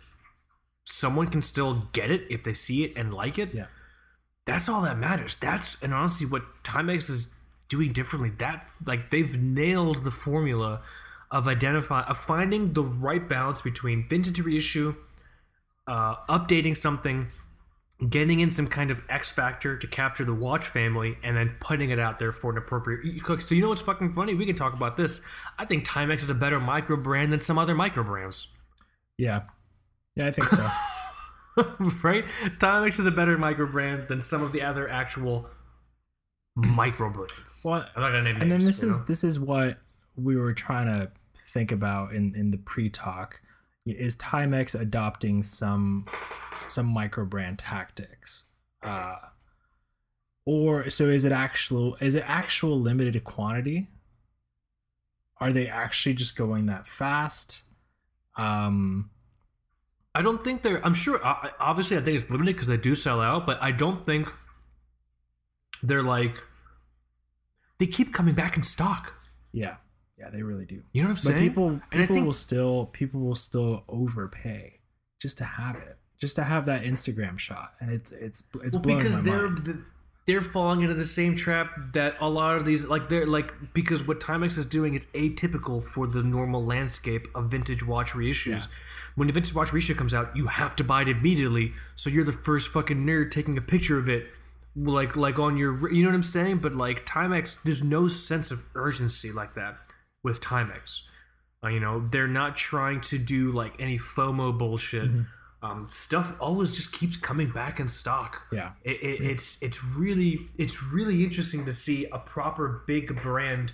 someone can still get it if they see it and like it, yeah, that's all that matters. That's and honestly what Timex is doing differently. That like they've nailed the formula of identifying of finding the right balance between vintage reissue, uh, updating something, getting in some kind of X factor to capture the watch family, and then putting it out there for an appropriate. Cook. So you know what's fucking funny? We can talk about this. I think Timex is a better micro brand than some other micro brands. Yeah, yeah, I think so. right? Timex is a better micro brand than some of the other actual micro brands. Well, I'm not gonna name and names, then this is know? this is what we were trying to think about in in the pre-talk is Timex adopting some some micro brand tactics uh or so is it actual is it actual limited quantity are they actually just going that fast um I don't think they're. I'm sure. Obviously, I think it's limited because they do sell out, but I don't think they're like. They keep coming back in stock. yeah yeah they really do You know what I'm but saying? people And I people think- will still people will still overpay just to have it just to have that instagram shot and it's it's it's well, because they're mind. they're falling into the same trap that a lot of these like they're like because what Timex is doing is atypical for the normal landscape of vintage watch reissues. Yeah. When the vintage watch reissue comes out, you have to buy it immediately, so you're the first fucking nerd taking a picture of it, like like on your you know what I'm saying. But like Timex, there's no sense of urgency like that with Timex. Uh, you know, they're not trying to do like any FOMO bullshit. Um, stuff always just keeps coming back in stock. yeah It, it, it's it's really it's really interesting to see a proper big brand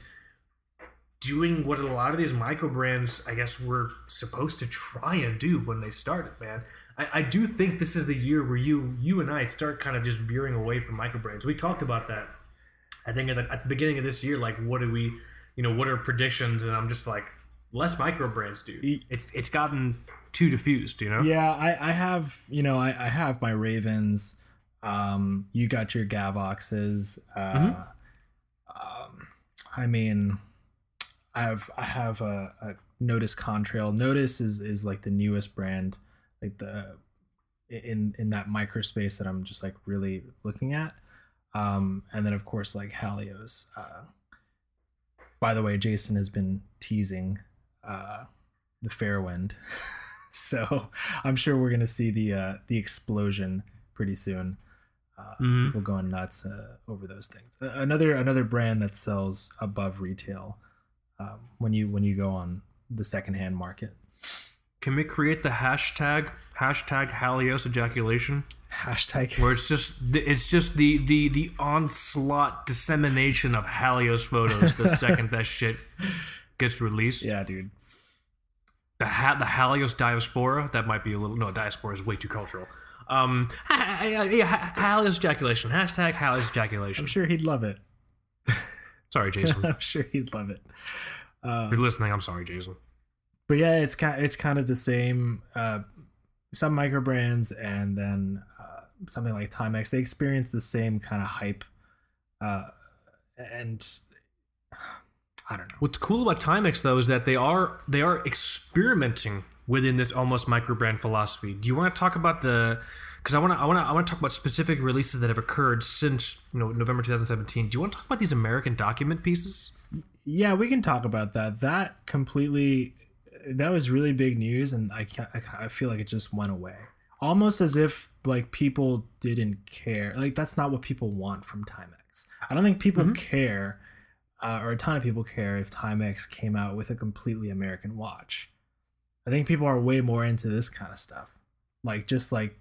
doing what a lot of these micro brands I guess were supposed to try and do when they started, man. I, I do think this is the year where you you and I start kind of just veering away from micro brands. We talked about that. I think at the, at the beginning of this year, like what do we, you know, what are predictions? And I'm just like, less micro brands, dude. It's it's gotten too diffused, you know. yeah i i have you know i i have my ravens um you got your gavoxes uh Mm-hmm. um i mean i have i have a, a Nodus contrail Nodus is is like the newest brand like the in in that microspace that i'm just like really looking at um and then of course like halios uh by the way jason has been teasing uh the fairwind so i'm sure we're gonna see the uh the explosion pretty soon uh, Mhm. people going nuts uh, over those things another another brand that sells above retail um, when you when you go on the secondhand market Can we create the hashtag hashtag Halios ejaculation? Hashtag where it's just it's just the the the onslaught dissemination of Halios photos the second that shit gets released. yeah dude The ha- the Halios diaspora that might be a little no diaspora is way too cultural. Um, yeah, ha- Halios ejaculation hashtag Halios ejaculation. i'm sure he'd love it Sorry, Jason. i'm sure he'd love it uh, if you're listening, I'm sorry, Jason. but yeah it's kind it's kind of the same uh some micro brands and then something like timex they experience the same kind of hype uh and i don't know What's cool about Timex though is that they are they are experimenting within this almost micro brand philosophy. Do you want to talk about the? Because I want to I want to I want to talk about specific releases that have occurred since you know November 2017. Do you want to talk about these American document pieces? yeah we can talk about that that completely that was really big news and i can't i, I feel like it just went away almost as if like people didn't care like that's not what people want from timex i don't think people care uh, or a ton of people care if timex came out with a completely american watch i think people are way more into this kind of stuff like just like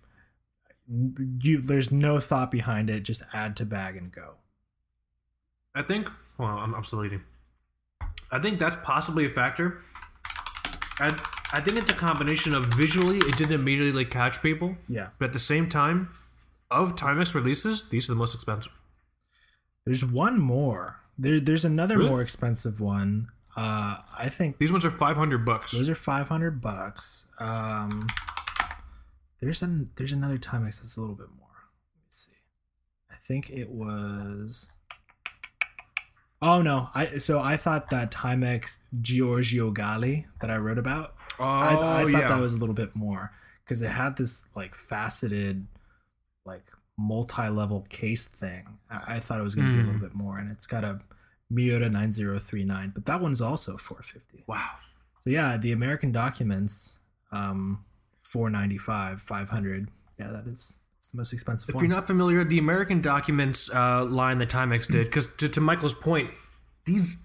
you there's no thought behind it just add to bag and go I think. Well, I'm, I'm still eating. I think that's possibly a factor. I I think it's a combination of visually it didn't immediately like catch people, yeah but at the same time, of Timex releases, these are the most expensive. There's one more. There, there's another Really? more expensive one. Uh, I think These ones are 500 bucks. those are 500 bucks. Um, there's an there's another Timex that's a little bit more. Let me see. I think it was. Oh no! I so I thought that Timex Giorgio Galli that I wrote about. Oh, I, I thought yeah. that was a little bit more because it had this like faceted, like multi-level case thing. I, I thought it was going to be a Mm. little bit more, and it's got a Miyota 9039, but that one's also 450. Wow. So yeah, the American documents, um, 495, 500. Yeah, that is it's the most expensive If one. you're not familiar, the American Documents uh, line that Timex did, because to, to Michael's point, these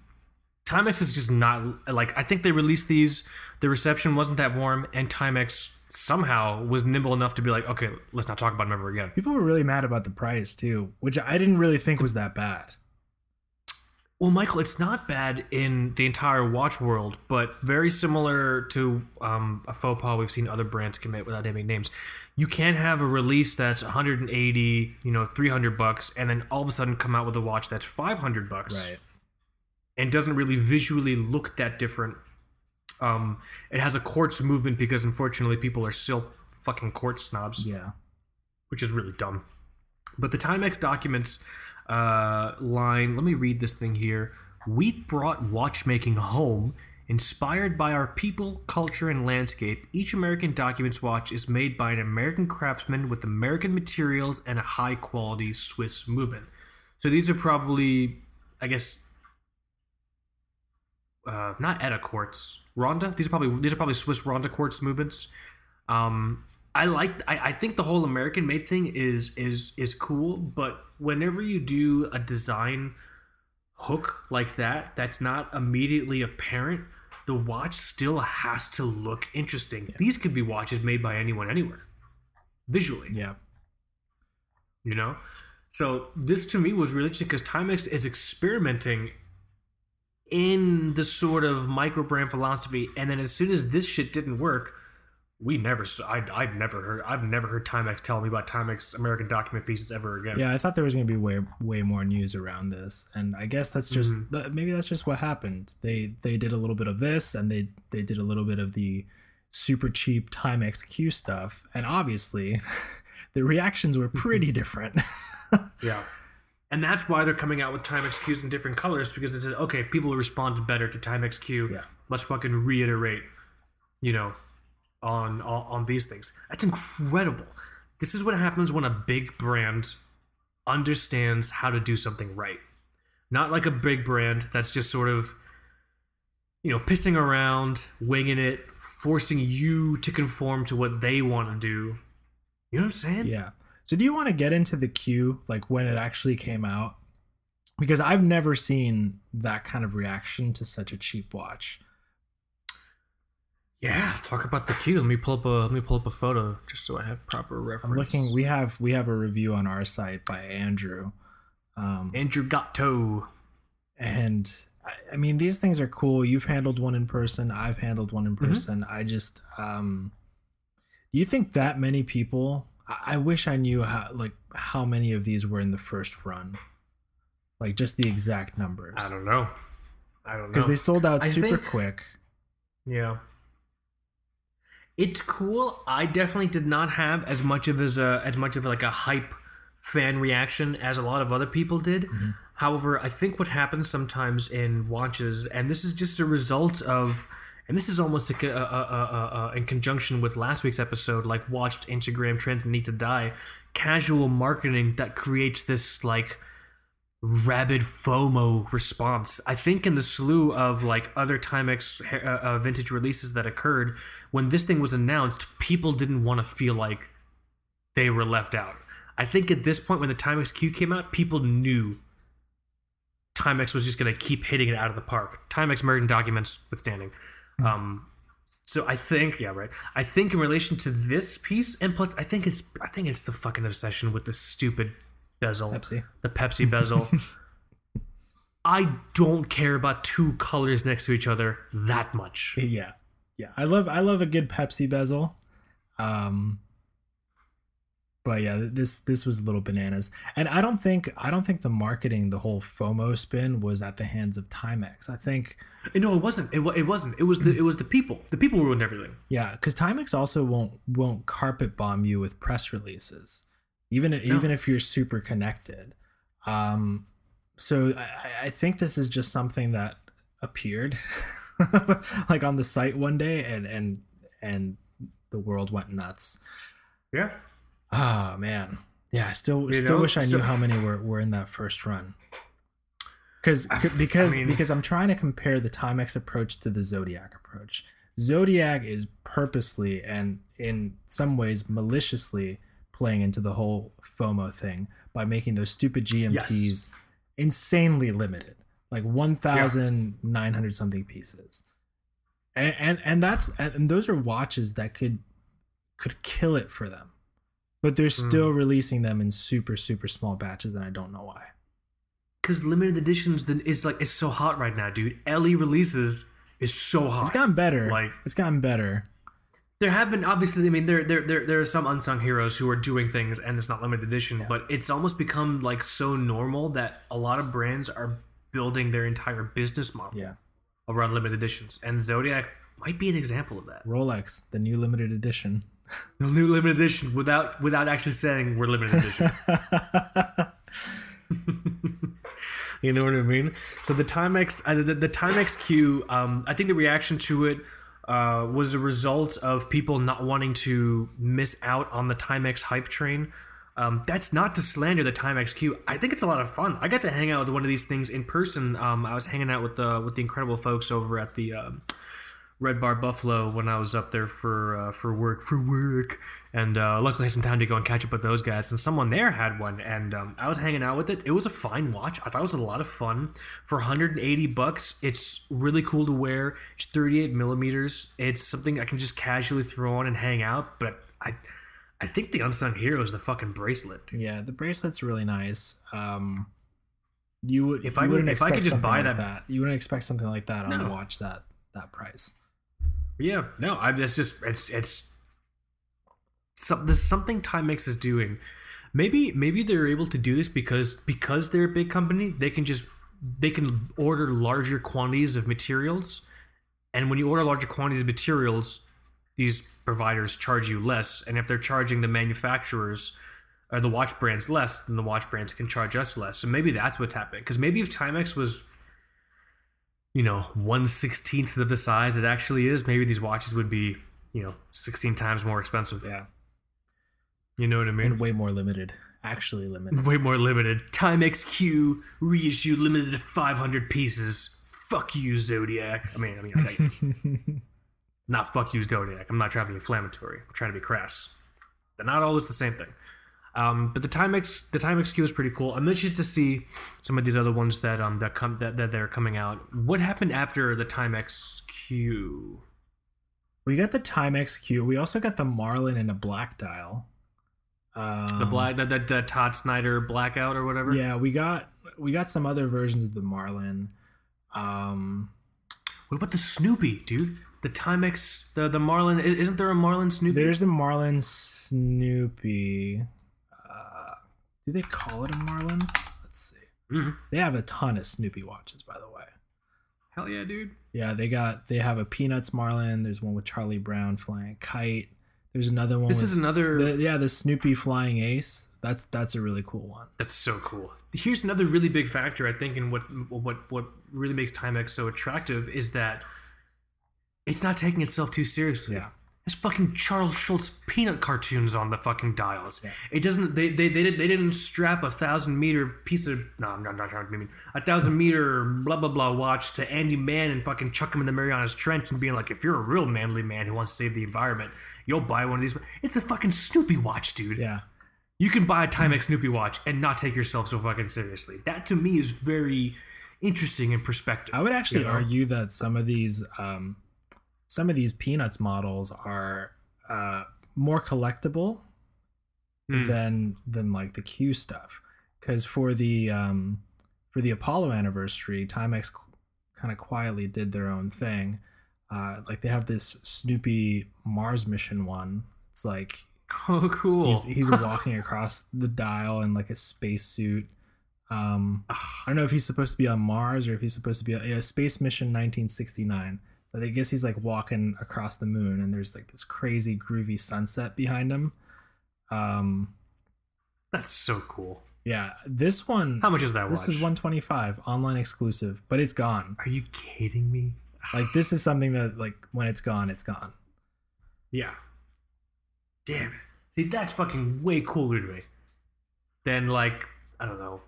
Timex is just not like I think they released these. The reception wasn't that warm, and Timex somehow was nimble enough to be like, okay, let's not talk about them ever again. People were really mad about the price too, which I didn't really think was that bad. Well, Michael, it's not bad in the entire watch world, but very similar to um, a faux pas we've seen other brands commit without naming names. You can't have a release that's 180, you know, 300 bucks, and then all of a sudden come out with a watch that's 500 bucks. And doesn't really visually look that different. Um, it has a quartz movement because unfortunately people are still fucking quartz snobs, Yeah. which is really dumb. But the Timex documents uh, line, let me read this thing here. We brought watchmaking home, inspired by our people, culture, and landscape. Each American Documents watch is made by an American craftsman with American materials and a high quality Swiss movement. So these are probably, I guess, uh, not ETA quartz, Ronda. These are probably these are probably Swiss Ronda quartz movements. Um, I like. I, I think the whole American made thing is is is cool, but whenever you do a design hook like that, that's not immediately apparent. The watch still has to look interesting. These could be watches made by anyone anywhere, visually Yeah. you know so this to me was really interesting because timex is experimenting in the sort of micro brand philosophy and then as soon as this shit didn't work we never I, i've never heard i've never heard timex tell me about timex american document pieces ever again Yeah, I thought there was going to be way way more news around this, and I guess that's just Mm-hmm. maybe that's just what happened. They they did a little bit of this, and they they did a little bit of the super cheap Timex Q stuff, and obviously, the reactions were pretty different. yeah and that's why they're coming out with timex q's in different colors because they said okay people responded better to timex q. Yeah. let's fucking reiterate you know on, on on these things. That's incredible. This is what happens when a big brand understands how to do something right. Not like a big brand that's just sort of you know pissing around winging it forcing you to conform to what they want to do. You know what i'm saying? Yeah. So do you want to get into the Q, like when it actually came out? Because I've never seen that kind of reaction to such a cheap watch. Yeah, let's talk about the Q. Let me pull up a let me pull up a photo just so I have proper reference. I'm looking. We have we have a review on our site by Andrew. Um, Andrew Gatto. and I, I mean these things are cool you've handled one in person i've handled one in person i just um do you think that many people I, I wish i knew how like how many of these were in the first run like just the exact numbers I don't know. I don't know. because they sold out I super think- quick Yeah. It's cool. I definitely did not have as much of as a as much of like a hype fan reaction as a lot of other people did. Mm-hmm. However, I think what happens sometimes in watches, and this is just a result of, and this is almost a, a, a, in conjunction with last week's episode, like watched Instagram trends need to die, casual marketing that creates this like rabid FOMO response. I think in the slew of like other Timex uh, uh, vintage releases that occurred when this thing was announced, people didn't want to feel like they were left out. I think at this point when the Timex Q came out, people knew Timex was just going to keep hitting it out of the park. Timex American documents withstanding. Um, so I think, yeah, right. I think in relation to this piece, and plus, I think it's, I think it's the fucking obsession with the stupid bezel, Pepsi. the Pepsi bezel. I don't care about two colors next to each other that much. yeah yeah i love i love a good pepsi bezel um but yeah this this was a little bananas and i don't think i don't think the marketing the whole fomo spin was at the hands of timex i think No, it wasn't. It, it wasn't. It was the it was the people. The people ruined everything. yeah because timex also won't won't carpet bomb you with press releases even even if you're super connected um so i i think this is just something that appeared like on the site one day and and and the world went nuts Yeah. Oh man, yeah. I still You still know, wish I knew so- how many were, were in that first run. because because mean- because I'm trying to compare the Timex approach to the Zodiac approach. Zodiac is purposely and in some ways maliciously playing into the whole FOMO thing by making those stupid GMTs insanely limited, like 1,900 something pieces, and, and and that's and those are watches that could could kill it for them, but they're hmm. still releasing them in super super small batches, and I don't know why. Because limited editions then is like it's so hot right now, dude. LE releases is so hot. It's gotten better. Like- it's gotten better. there have been obviously i mean there, there there there are some unsung heroes who are doing things and it's not limited edition but it's almost become like so normal that a lot of brands are building their entire business model Yeah. around limited editions and zodiac might be an example of that Rolex, the new limited edition. The new limited edition without without actually saying we're limited edition you know what i mean so the timex uh, the, the timex q um i think the reaction to it uh, was a result of people not wanting to miss out on the timex hype train um, that's not to slander the Timex Q. I think it's a lot of fun. I got to hang out with one of these things in person. Um, I was hanging out with the with the incredible folks over at the um, Red Bar Buffalo when I was up there for uh, for work for work, and uh, luckily I had some time to go and catch up with those guys. And someone there had one, and um, I was hanging out with it. It was a fine watch. I thought it was a lot of fun for 180 bucks. It's really cool to wear. It's 38 millimeters. It's something I can just casually throw on and hang out. But I, I think the unsung hero is the fucking bracelet. yeah, the bracelet's really nice. Um, you would If you I could- wouldn't if I could just buy like that- You wouldn't expect something like that on No. a watch that that price. Yeah, no, I that's just it's it's some, there's something Timex is doing. Maybe maybe they're able to do this because because they're a big company, they can just they can order larger quantities of materials, and when you order larger quantities of materials, these providers charge you less, and if they're charging the manufacturers or the watch brands less, then the watch brands can charge us less. So maybe that's what's happening. Because maybe if Timex was you know, one sixteenth of the size it actually is, maybe these watches would be, you know, sixteen times more expensive. Yeah, You know what I mean? and way more limited. Actually limited. Way more limited. Timex Q reissue limited to five hundred pieces. Fuck you, Zodiac. I mean, I mean, I, not fuck you, Zodiac. I'm not trying to be inflammatory. I'm trying to be crass. They're not always the same thing. Um, but the Timex, the Timex Q is pretty cool. I'm interested to see some of these other ones that um that come that, that they're coming out. What happened after the Timex Q? we got the Timex Q. We also got the Marlin in a black dial. Um, The black, the, the, the Todd Snyder blackout or whatever. Yeah, we got we got some other versions of the Marlin. Um, What about the Snoopy, dude? The Timex, the the Marlin. Isn't there a Marlin Snoopy? there's the Marlin Snoopy. Do they call it a Marlin? Let's see. Mhm. They have a ton of Snoopy watches, by the way. Hell yeah, dude. Yeah, they got they have a Peanuts Marlin. There's one with Charlie Brown flying a kite. There's another one. This with is another. the, yeah, the Snoopy flying ace. That's that's a really cool one. That's so cool. Here's another really big factor I think in what what what really makes Timex so attractive is that it's not taking itself too seriously. Yeah. There's fucking Charles Schulz peanut cartoons on the fucking dials. Yeah. It doesn't. They they they, did, they didn't strap a thousand meter piece of no. I'm not, not trying to be mean a thousand meter blah blah blah watch to Andy Mann and fucking chuck him in the Marianas Trench and being like, if you're a real manly man who wants to save the environment, you'll buy one of these. It's a fucking Snoopy watch, dude. Yeah. You can buy a Timex Snoopy watch and not take yourself so fucking seriously. That to me is very interesting in perspective. I would actually you know? argue that some of these um, some of these Peanuts models are uh, more collectible Hmm. than than like the Q stuff. Because for the um, for the Apollo anniversary, Timex kind of quietly did their own thing. Uh, like they have this Snoopy Mars mission one. It's like Oh, cool. he's, he's walking across the dial in like a spacesuit. Um, I don't know if he's supposed to be on Mars or if he's supposed to be on yeah, Space Mission 1969. So I guess he's like walking across the moon, and there's like this crazy groovy sunset behind him. Um, That's so cool. yeah, this one. How much is that This watch? is 125 online exclusive, but it's gone. Are you kidding me? Like this is something that like when it's gone, it's gone. Yeah. Damn. See, that's fucking way cooler to me than like I don't know,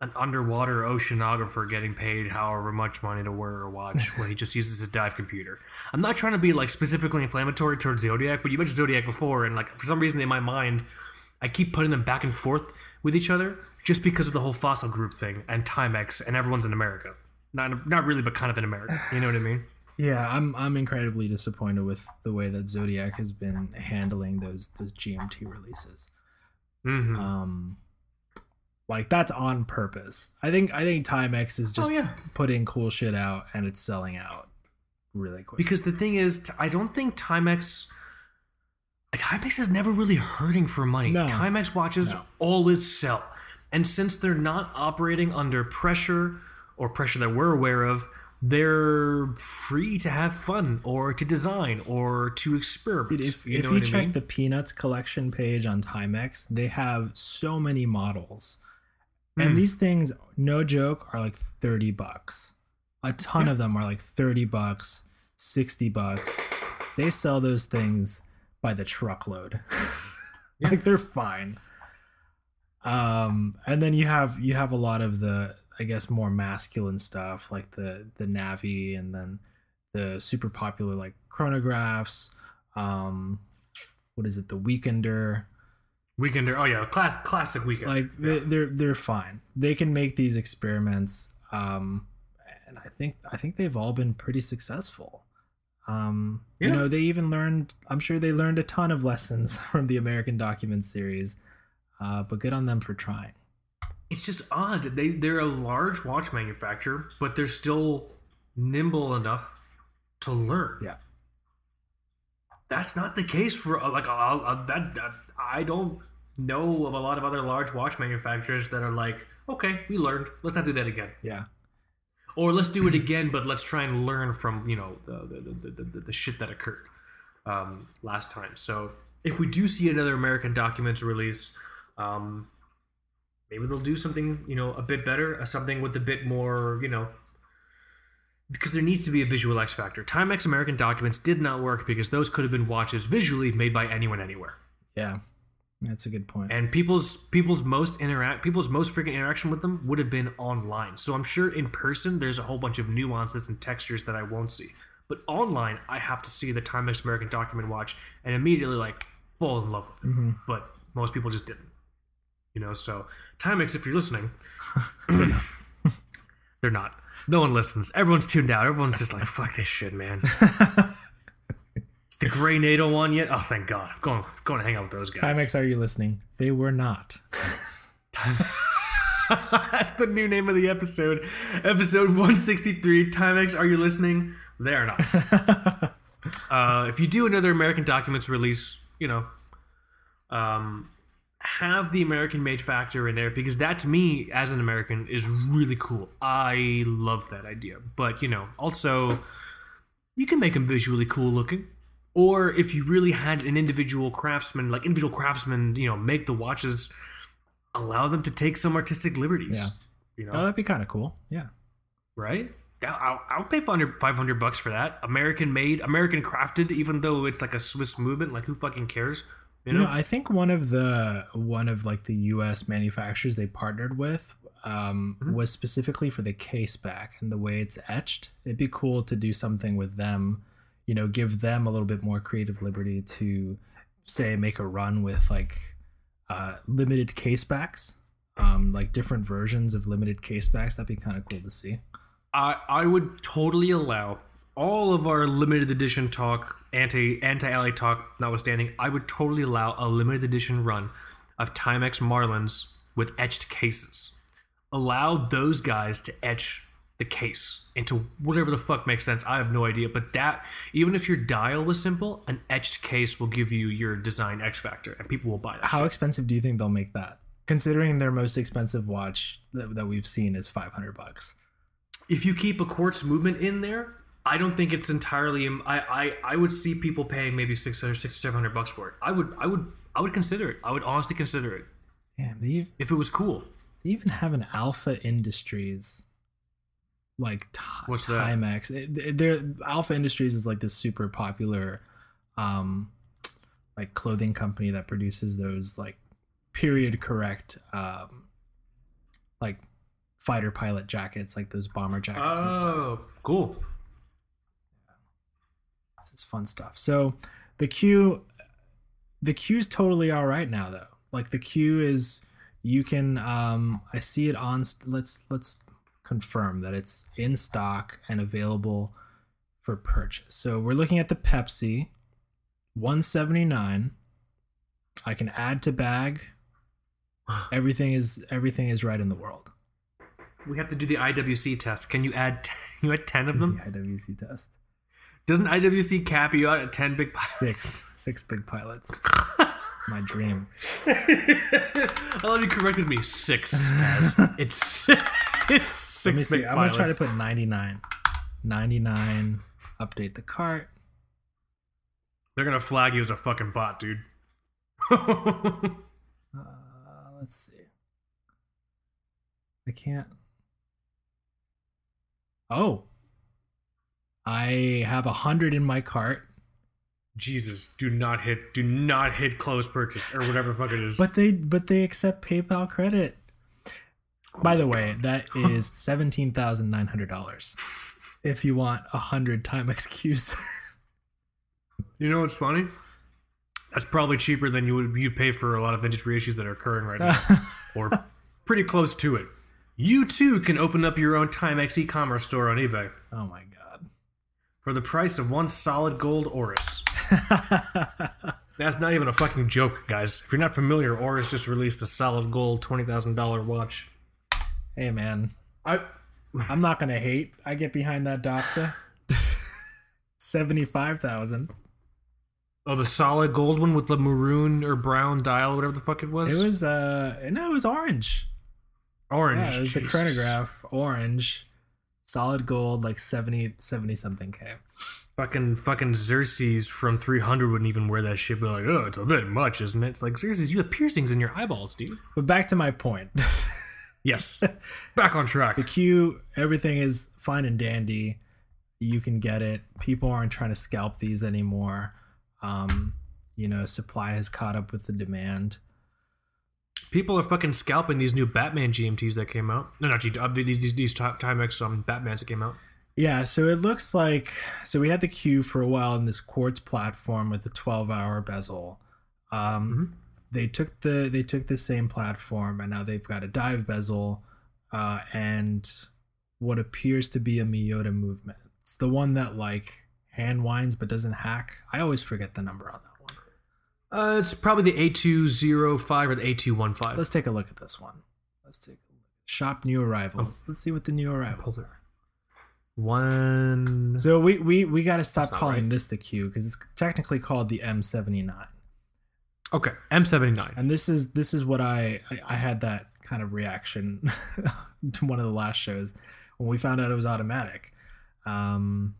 an underwater oceanographer getting paid however much money to wear a watch when he just uses his dive computer. I'm not trying to be like specifically inflammatory towards Zodiac, but you mentioned Zodiac before, and like for some reason in my mind, I keep putting them back and forth with each other just because of the whole fossil group thing and Timex and everyone's in America. Not not really, but kind of in America. You know what I mean? Yeah, I'm I'm incredibly disappointed with the way that Zodiac has been handling those those GMT releases. Mm-hmm. Um, like that's on purpose. I think I think Timex is just oh yeah. putting cool shit out and it's selling out really quick. Because the thing is, I don't think Timex. Timex is never really hurting for money. No. Timex watches No. always sell, and since they're not operating under pressure or pressure that we're aware of, they're free to have fun or to design or to experiment. if you if you check I mean? the Peanuts collection page on Timex, they have so many models. And Hmm. these things, no joke, are like 30 bucks. A ton of them are like 30 bucks, 60 bucks. They sell those things by the truckload. Yeah. like they're fine. Um and then you have you have a lot of the I guess more masculine stuff like the the Navi and then the super popular like chronographs um what is it the weekender Weekender. Oh yeah, class, classic weekend. like they, they're they're fine they can make these experiments um and i think i think they've all been pretty successful um you know they even learned i'm sure they learned a ton of lessons from the american document series uh but good on them for trying it's just odd. They they're a large watch manufacturer, but they're still nimble enough to learn. yeah That's not the case for like uh, that, that. I don't know of a lot of other large watch manufacturers that are like, okay, we learned. Let's not do that again, yeah or let's do it again, but let's try and learn from you know the the, the, the, the shit that occurred um, last time. So if we do see another American Documents release, um, maybe they'll do something you know a bit better, something with a bit more you know. Because there needs to be a visual X factor. Timex American Documents did not work because those could have been watches visually made by anyone anywhere. yeah that's a good point. And people's people's most interact people's most frequent interaction with them would have been online. So I'm sure in person there's a whole bunch of nuances and textures that I won't see. But online, I have to see the Timex American Document watch and immediately like fall in love with it. Mhm. But most people just didn't. You know, so Timex, if you're listening, they're not. No one listens. Everyone's tuned out. Everyone's just like, fuck this shit, man. The gray NATO one yet? Oh, thank God. I'm going, going to hang out with those guys. timex are you listening they were not That's the new name of the episode. Episode 163. Timex, are you listening? They are not. uh, if you do another American Documents release, you know, um, have the American made factor in there because that to me, as an American, is really cool. I love that idea. But, you know, also, you can make them visually cool looking. Or if you really had an individual craftsman, like individual craftsmen, you know, make the watches, allow them to take some artistic liberties. Yeah. You know, oh that'd be kind of cool yeah right? I'll, I'll, I'll pay 500, 500 bucks for that. American made, American crafted, even though it's like a Swiss movement. Like, who fucking cares? You know? know, I think one of the one of like the U.S. manufacturers they partnered with um, Mhm. was specifically for the case back and the way it's etched. It'd be cool to do something with them. You know, give them a little bit more creative liberty to say make a run with like uh, limited case backs, um, like different versions of limited case backs. That'd be kind of cool to see. I, I would totally allow all of our limited edition talk, anti anti ally talk notwithstanding, I would totally allow a limited edition run of Timex Marlins with etched cases. Allow those guys to etch the case into whatever the fuck makes sense. I have no idea, but that even if your dial was simple, an etched case will give you your design X factor, and people will buy that. How shit. expensive do you think they'll make that? Considering their most expensive watch that, that we've seen is five hundred bucks. if you keep a quartz movement in there, I don't think it's entirely. I I, I would see people paying maybe six or six or seven hundred bucks for it. I would I would I would consider it. I would honestly consider it Damn, they if it was cool. they even have an Alpha Industries like t- What's that? Timex. It- They're Alpha Industries is like this super popular um like clothing company that produces those like period correct um like fighter pilot jackets, like those bomber jackets and stuff. Oh, cool. This is fun stuff. So the Q, the Q's totally all right now though. Like the Q is, you can. Um, I see it on. Let's let's confirm that it's in stock and available for purchase. So we're looking at the Pepsi, one seventy nine. I can add to bag. Everything is everything is right in the world. We have to do the IWC test. Can you add? T- you add ten of them? The IWC test. Doesn't IWC cap you out at ten big pilots? Six six big pilots. My dream. I love you corrected me. Six. It's, it's six Let me see. I'm gonna try to put 99. 99. Update the cart. They're gonna flag you as a fucking bot, dude. Uh, let's see. I can't. Oh. I have a hundred in my cart, Jesus, do not hit, do not hit close purchase or whatever the fuck it is. but they but they accept PayPal credit. By the way, that is seventeen thousand nine hundred dollars. If you want a hundred time excuse. you know what's funny? That's probably cheaper than you would you pay for a lot of vintage reissues that are occurring right now, or pretty close to it. You too can open up your own Timex e-commerce store on eBay oh my god. for the price of one solid gold Oris. That's not even a fucking joke, guys. If you're not familiar, Oris just released a solid gold twenty thousand dollar watch. Hey man, I I'm not gonna hate. I get behind that Doxa. Seventy-five thousand. oh the solid gold one with the maroon or brown dial, whatever the fuck it was. It was uh no, it was orange. orange. Yeah, it was the chronograph, orange, solid gold, like 70, 70 something k. Fucking fucking Xerxes from 300 wouldn't even wear that shit. Be like, oh, it's a bit much, isn't it? It's like Xerxes, you have piercings in your eyeballs, dude. But back to my point. Yes, back on track. the Q, everything is fine and dandy. You can get it. People aren't trying to scalp these anymore. Um, you know, supply has caught up with the demand. People are fucking scalping these new Batman GMTs that came out. No, not G. Uh, these these these Ti- Timex um Batmans that came out. Yeah, so it looks like so we had the Q for a while in this quartz platform with the 12 hour bezel. Um, They took the they took the same platform and now they've got a dive bezel uh, and what appears to be a Miyota movement. It's the one that like hand winds but doesn't hack. I always forget the number on that one. Uh, it's probably the A205 or the A215. Let's take a look at this one. Let's take a look. Shop new arrivals. Let's see what the new arrivals are. One. So we we we got to stop calling right. this the Q because it's technically called the M79. Okay, M79. and this is this is what I I, had that kind of reaction to one of the last shows when we found out it was automatic. Um,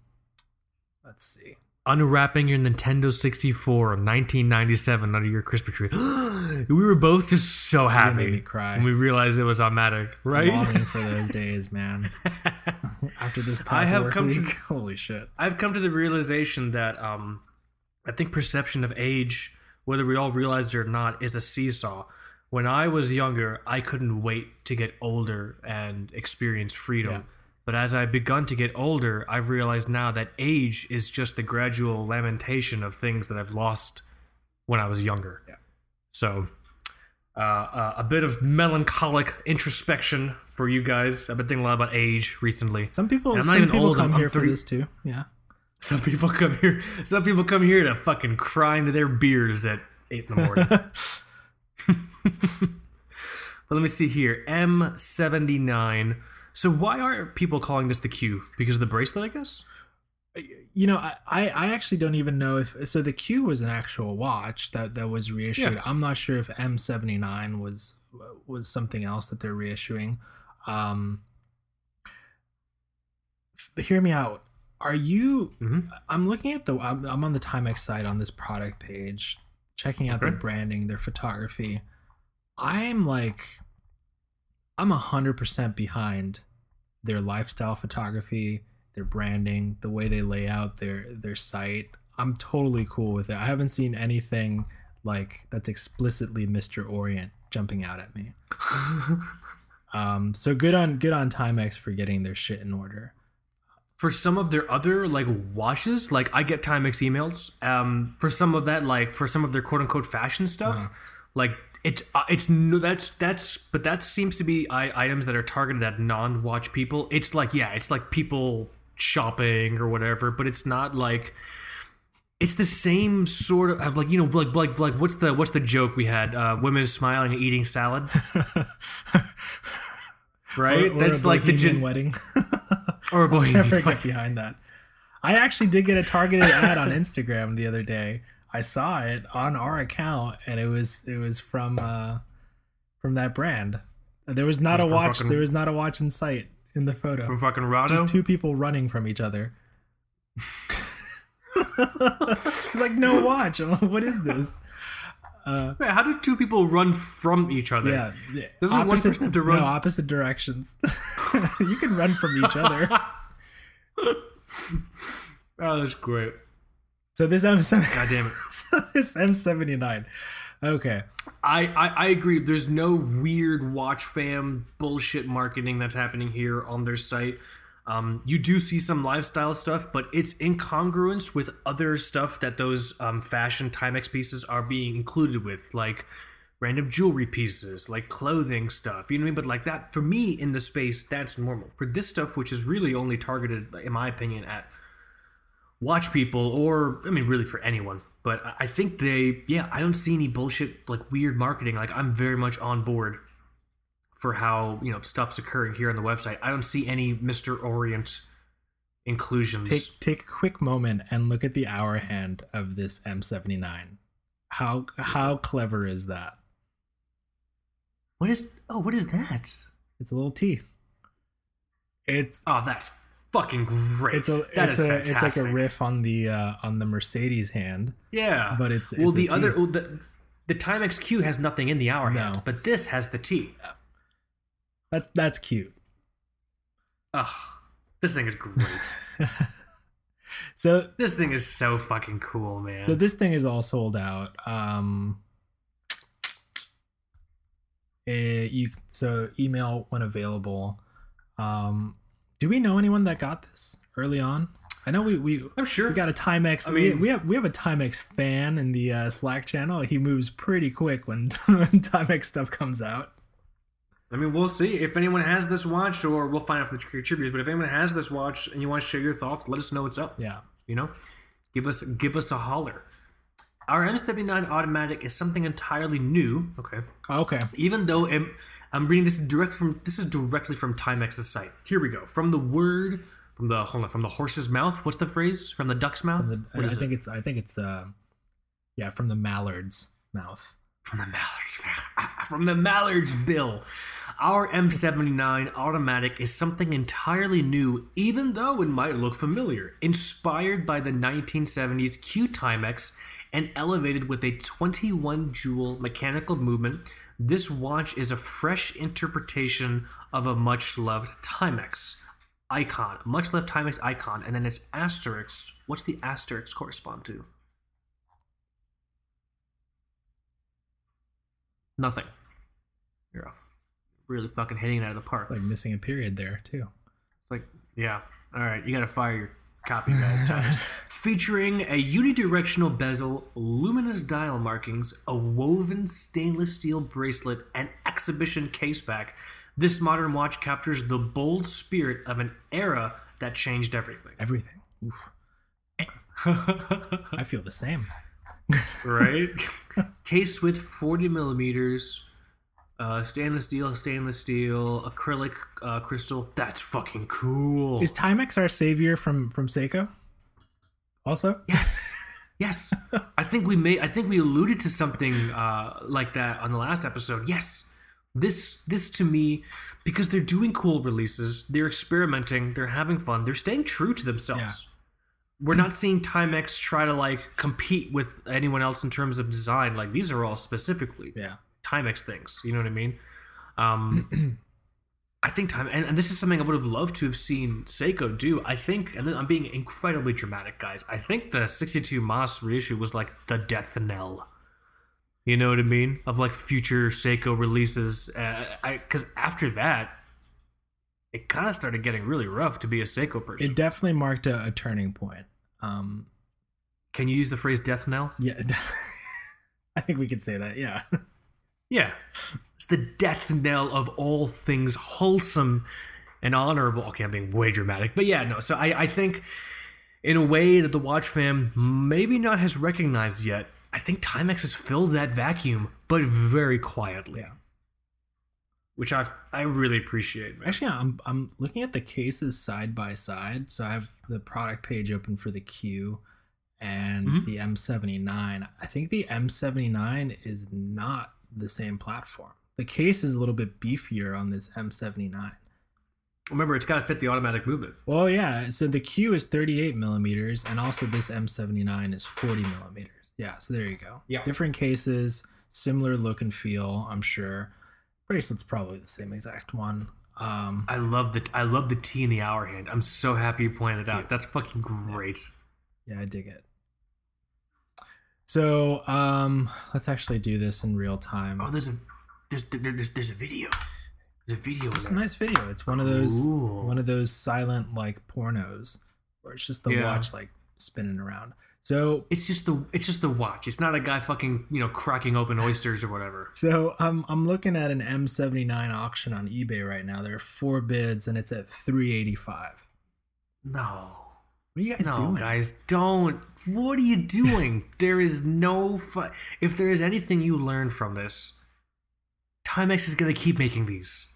let's see. Unwrapping your Nintendo 64 in 1997 under your Christmas tree. we were both just so happy made me cry. when we realized it was automatic, right? Longing for those days, man. After this past I have come to- week, holy shit. I've come to the realization that um, I think perception of age, whether we all realize it or not, is a seesaw. When I was younger, I couldn't wait to get older and experience freedom. Yeah. But as I've begun to get older, I've realized now that age is just the gradual lamentation of things that I've lost when I was younger. Yeah. So, uh, uh, a bit of melancholic introspection for you guys. I've been thinking a lot about age recently. Some people, And I'm not some even people old, come I'm- here I'm for 30 this too. Yeah. Some people come here. Some people come here to fucking cry into their beers at eight in the morning. but let me see here. M seventy nine. So why are people calling this the Q? Because of the bracelet, I guess. You know, I, I actually don't even know if so. The Q was an actual watch that that was reissued. Yeah. I'm not sure if M79 was was something else that they're reissuing. Um, hear me out. Are you? Mhm. I'm looking at the. I'm, I'm on the Timex site on this product page, checking out their branding, their photography. I'm like, I'm a hundred percent behind their lifestyle photography, their branding, the way they lay out their their site. I'm totally cool with it. I haven't seen anything like that's explicitly Mr. Orient jumping out at me. Um, so good on good on Timex for getting their shit in order. For some of their other like washes, like I get Timex emails. Um, for some of that, like for some of their quote unquote fashion stuff, Uh-huh. like it's uh, it's no that's that's but that seems to be I, items that are targeted at non-watch people. It's like yeah, it's like people shopping or whatever, but it's not like it's the same sort of, of like you know like like like what's the what's the joke we had? Uh, women smiling and eating salad. Right, Or- or that's like the gen- wedding. or a boy. Never get behind that. I actually did get a targeted ad on Instagram the other day. I saw it on our account, and it was it was from uh, from that brand. There was not Was a watch. fucking- There was not a watch in sight in the photo. from fucking Rado. Just two people running from each other. it's like no watch. I'm like, what is this? Uh, Wait, how do two people run from each other? yeah, Doesn't one person have to run- No, opposite directions. you can run from each other. Oh, that's great. So this M7, God damn it. so this M79. Okay, I, I, I agree. There's no weird watch fam bullshit marketing that's happening here on their site. Um, you do see some lifestyle stuff, but it's incongruence with other stuff that those um, fashion Timex pieces are being included with, like random jewelry pieces, like clothing stuff. You know what I mean? But like that, for me in the space, that's normal. For this stuff, which is really only targeted, in my opinion, at watch people or I mean really for anyone. But I think they yeah, I don't see any bullshit like weird marketing. Like I'm very much on board for how, you know, stuff's occurring here on the website. I don't see any Mr. Orient inclusions. take take a quick moment and look at the hour hand of this M79. How how clever is that? what is oh, what is that? It's a little T. It's Oh, that's fucking great. it's a That it's is a it's like a riff on the uh, on the Mercedes hand, Yeah. but it's well it's the T. other well, the the Timex Q has nothing in the hour hand, but this has the T. that that's cute. Ugh. This thing is great. So this thing is so fucking cool, man. So this thing is all sold out. Um, eh, you so email when available. Um, do we know anyone that got this early on? I know we we I'm sure. we got a Timex. I we, mean- we have we have a Timex fan in the uh, Slack channel. He moves pretty quick when, when Timex stuff comes out. I mean, we'll see if anyone has this watch, or we'll find out from the contributors. But if anyone has this watch and you want to share your thoughts, let us know what's up. Yeah. You know, give us give us a holler. Our M79 automatic is something entirely new. Okay. Okay. Even though I'm, I'm reading this direct from this is directly from Timex's site. Here we go. From the word from the hold on from the horse's mouth. What's the phrase? From the duck's mouth. The- what I is think it? it's I think it's uh, yeah from the mallard's mouth. From the Mallards. From the Mallards bill. Our M79 automatic is something entirely new, even though it might look familiar. Inspired by the 1970s Q Timex and elevated with a 21 jewel mechanical movement, this watch is a fresh interpretation of a much loved Timex icon, much loved Timex icon, and then its asterisk. What's the asterisk correspond to? Nothing. You're off. Really fucking hitting it out of the park. Like missing a period there too. It's like, yeah. All right, you gotta fire your copy, guys. Featuring a unidirectional bezel, luminous dial markings, a woven stainless steel bracelet, and exhibition caseback, this modern watch captures the bold spirit of an era that changed everything. Everything. I feel the same. right? Cased with 40 millimeters, uh, stainless steel, stainless steel, acrylic uh, crystal. That's fucking cool. Is Timex our savior from from Seiko? Also, yes, yes. I think we may. I think we alluded to something uh, like that on the last episode. Yes, this this to me because they're doing cool releases. They're experimenting. They're having fun. They're staying true to themselves. Yeah. We're not seeing Timex try to like compete with anyone else in terms of design. Like these are all specifically yeah. Timex things. You know what I mean? Um, I think time, and, and this is something I would have loved to have seen Seiko do. I think, and I'm being incredibly dramatic, guys. I think the 62MAS reissue was like the death knell. You know what I mean? Of like future Seiko releases. Uh, I because after that, it kind of started getting really rough to be a Seiko person. It definitely marked a, a turning point. Um, Can you use the phrase death knell? yeah, I think we could say that. Yeah. Yeah. It's the death knell of all things wholesome and honorable. Okay, I'm being way dramatic. But yeah, no. So I, I think in a way that the watch fam maybe not has recognized yet, I think Timex has filled that vacuum, but very quietly. Yeah. Which I I really appreciate, man. Actually, I'm I'm looking at the cases side by side. So I have the product page open for the Q and Mhm. the M79. I think the M79 is not the same platform. The case is a little bit beefier on this M79. Remember, it's got to fit the automatic movement. Well, yeah. So the Q is 38 millimeters, and also this M79 is 40 millimeters. Yeah. So there you go. Yeah. Different cases, similar look and feel. I'm sure. Bracelet's probably the same exact one. Um, I love the I love the T in the hour hand. I'm so happy you pointed it out. That's fucking great. yeah, I dig it. So um, let's actually do this in real time. Oh, there's a there's there's there's a video. There's a video. It's a nice video. It's one of those Cool. one of those silent like pornos where it's just the Yeah. watch like spinning around. So It's just the it's just the watch. It's not a guy fucking you know cracking open oysters or whatever. So I'm I'm looking at an M79 auction on eBay right now. There are four bids and it's at 385. No, What are you guys no, doing? guys, don't. What are you doing? there is no. Fu- if there is anything you learn from this, Timex is gonna keep making these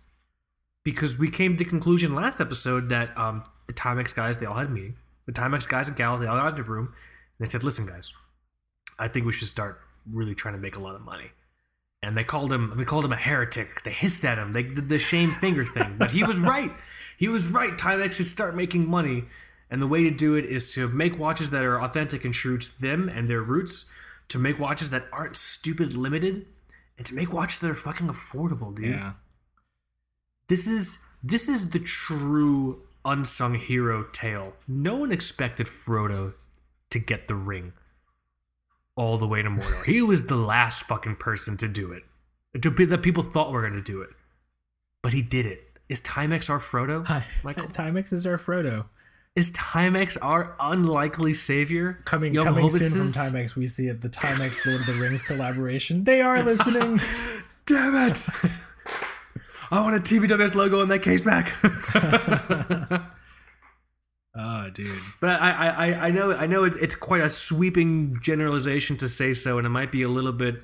because we came to the conclusion last episode that um the Timex guys they all had a meeting. The Timex guys and gals they all got into the room and they said, "Listen, guys, I think we should start really trying to make a lot of money." And they called him they called him a heretic. They hissed at him. They did the shame finger thing. But he was right. He was right. Timex should start making money. And the way to do it is to make watches that are authentic and true to them and their roots, to make watches that aren't stupid limited, and to make watches that are fucking affordable, dude. Yeah. This is this is the true unsung hero tale. No one expected Frodo to get the ring all the way to Mordor. he was the last fucking person to do it. To be that people thought were gonna do it. But he did it. Is Timex our Frodo? Hi. Michael? Timex is our Frodo. Is Timex our unlikely savior? Coming Young coming soon from Timex, we see it the Timex Lord of the Rings collaboration. They are listening. Damn it! I want a TBWS logo on that case back. oh, ah, dude. But I, I, I- I know, I know, it's, it's quite a sweeping generalization to say so, and it might be a little bit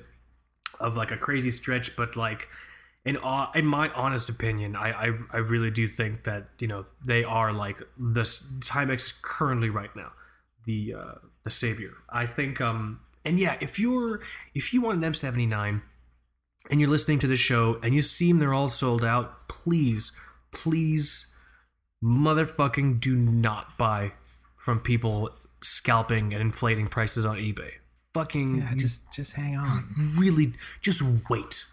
of like a crazy stretch. But like, in in my honest opinion, I, I, I really do think that you know they are like the s- Timex is currently right now the uh, the savior. I think, um, and yeah, if you're if you want an M79 and you're listening to the show and you see them, they're all sold out, please, please motherfucking do not buy from people scalping and inflating prices on eBay. Fucking Yeah, just just hang on. really just wait.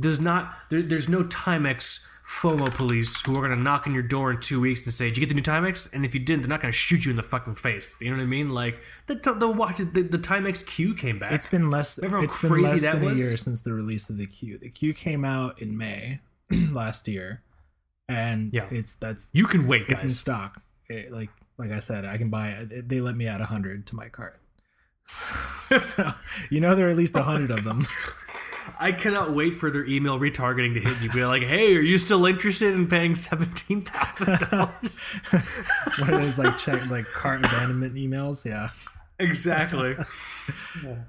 Does not there, there's no Timex FOMO police who are gonna knock on your door in two weeks and say, "Did you get the new Timex?" And if you didn't, they're not gonna shoot you in the fucking face. You know what I mean? Like the the watch the, the Timex Q came back. It's been less. Remember how It's been crazy less that than was? a year since the release of the Q. The Q came out in May last year, and Yeah. it's that's you can wait, it's in stock. It- like like I said, I can buy it. They let me add a hundred to my cart. so, you know there are at least a hundred of them. I cannot wait for their email retargeting to hit you. Be like, "Hey, are you still interested in paying seventeen thousand dollars?" One of those like check like cart abandonment emails. Yeah. Exactly.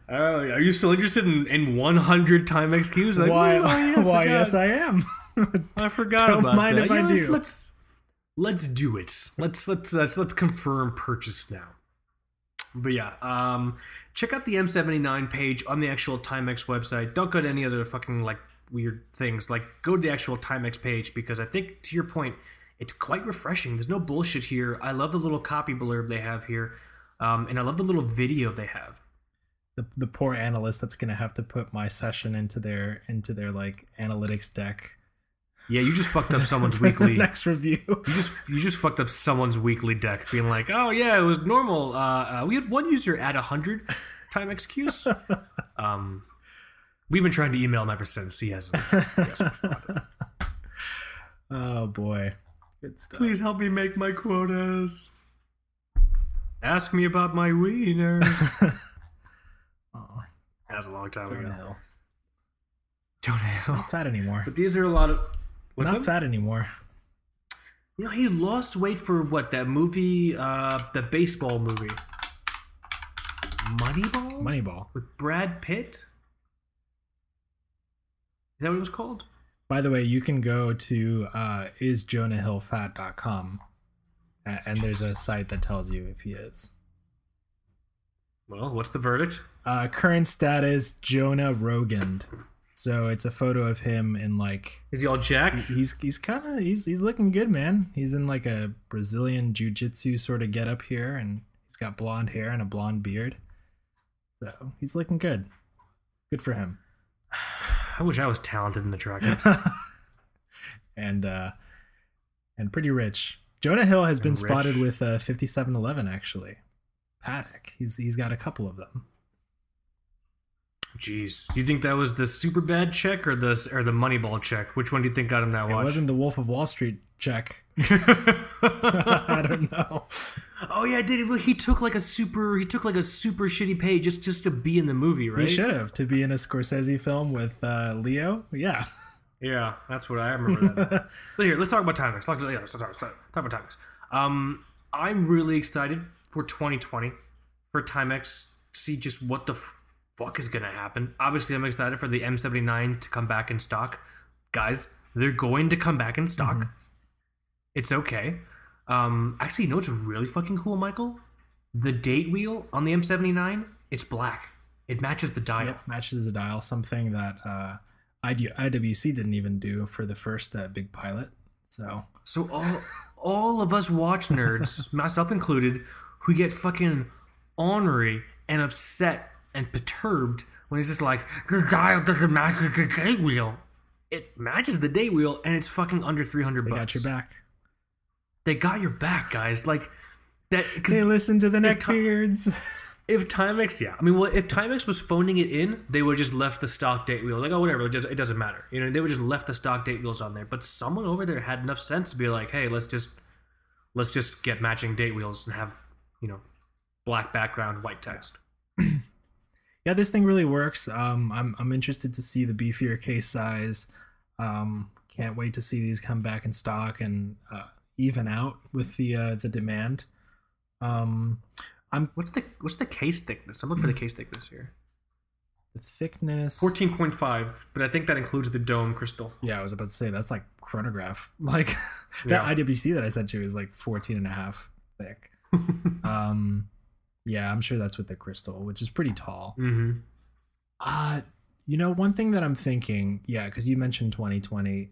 Oh, are you still interested in, in 100 time Qs? Like, why? "Oh, yeah, I why? Yes, I am. I forgot Don't about mind that. if I Yeah, let's- do. Let's let's do it. Let's let's let's let's confirm purchase now. But yeah, um, check out the M79 page on the actual Timex website. Don't go to any other fucking like weird things. Like go to the actual Timex page because I think to your point, it's quite refreshing. There's no bullshit here. I love the little copy blurb they have here, um, and I love the little video they have. the, the poor analyst that's gonna have to put my session into their into their like analytics deck. Yeah, you just fucked up someone's weekly. next review. You just you just fucked up someone's weekly deck, being like, "Oh yeah, it was normal. Uh, uh, we had one user at hundred time XQs." um, We've been trying to email him ever since. He hasn't. oh boy, good stuff. Please help me make my quotas. Ask me about my wiener. oh, that was a long time Jonah ago. Hill. Jonah Hill. Not fat anymore. But these are a lot of. What's Not up? fat anymore. You know, he lost weight for what? That movie, uh, the baseball movie. Moneyball? Moneyball. With Brad Pitt? Is that what it was called? By the way, you can go to uh, isjonahhillfat.com and there's a site that tells you if he is. Well, what's the verdict? Uh, current status Jonah Rogand. So it's a photo of him in like Is he all jacked? he's he's kind of he's he's looking good, man. He's in like a Brazilian jiu-jitsu sort of get up here and he's got blonde hair and a blonde beard. So, he's looking good. Good for him. I wish I was talented in the attractive. and uh and pretty rich. Jonah Hill has been And spotted with uh 5711 actually. Patek. He's he's got a couple of them. Jeez, you think that was the Superbad check or the or the Moneyball check? Which one do you think got him that It watch? wasn't the Wolf of Wall Street check. I don't know. oh yeah, did he took like a super he took like a super shitty pay just just to be in the movie, right? He should have to be in a Scorsese film with uh, Leo. Yeah. Yeah, that's what I remember. That. but here, let's talk about Timex. Let's, yeah, let's talk, let's talk talk about Timex. Um, I'm really excited for 2020 for Timex. to See just what the fuck is gonna happen. Obviously, I'm excited for the M79 to come back in stock, guys. They're going to come back in stock. It's okay. Um, actually, you know what's really fucking cool, Michael? The date wheel on the M79, it's black. It matches the dial. Yep, matches a dial, something that uh, IWC didn't even do for the first uh, big pilot. So So all all of us watch nerds, myself included, who get fucking ornery and upset and perturbed when he's just like, the dial doesn't match the date wheel. It matches the date wheel and it's fucking under three hundred they bucks. got your back. They got your back, guys. Like that. They listen to the Ti- neckbeards. if Timex, yeah, I mean, well, if Timex was phoning it in, they would just left the stock date wheel. Like, oh, whatever, it, just, it doesn't matter. You know, they would just left the stock date wheels on there. But someone over there had enough sense to be like, hey, let's just let's just get matching date wheels and have you know black background, white text. yeah, this thing really works. Um, I'm I'm interested to see the beefier case size. Um, can't wait to see these come back in stock and uh, even out with the uh, the demand. Um, I'm What's the what's the case thickness? I'm looking for the case thickness here. the thickness. Fourteen point five, but I think that includes the dome crystal. Yeah, I was about to say that's like chronograph. Like Yeah. that IWC that I sent you is like 14 and a half thick. um, yeah, I'm sure that's with the crystal, which is pretty tall. Mm-hmm. Uh, you know, one thing that I'm thinking, yeah, because you mentioned 2020,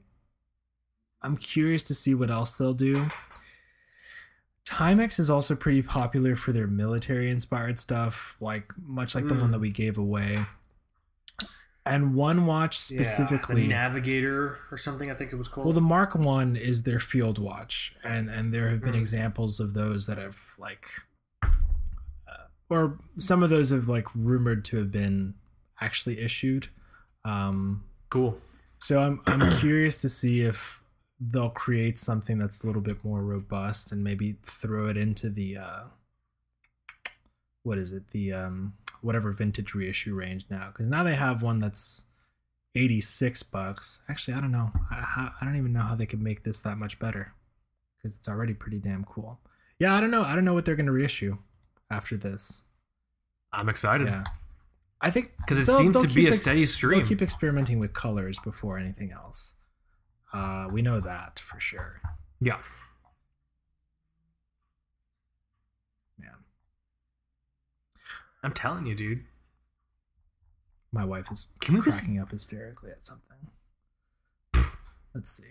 I'm curious to see what else they'll do. Timex is also pretty popular for their military inspired stuff, like much like the Mm. one that we gave away. And one watch specifically. the Navigator or something. I think it was called. Well, the Mark One is their field watch, and and there have been Mm. examples of those that have like, or some of those have like rumored to have been actually issued. Um, cool. so I'm I'm curious to see if they'll create something that's a little bit more robust and maybe throw it into the uh, what is it? The um whatever vintage reissue range now. Because now they have one that's 86 bucks. Actually i don't know. I, I don't even know how they could make this that much better because it's already pretty damn cool. Yeah i don't know. I don't know what they're going to reissue after this I'm excited. yeah i think because it seems to be keep a ex- steady stream. They'll keep experimenting with colors before anything else. Uh, we know that for sure. yeah, Man, I'm telling you, dude. my wife is Can we just- cracking up hysterically at something. Let's see.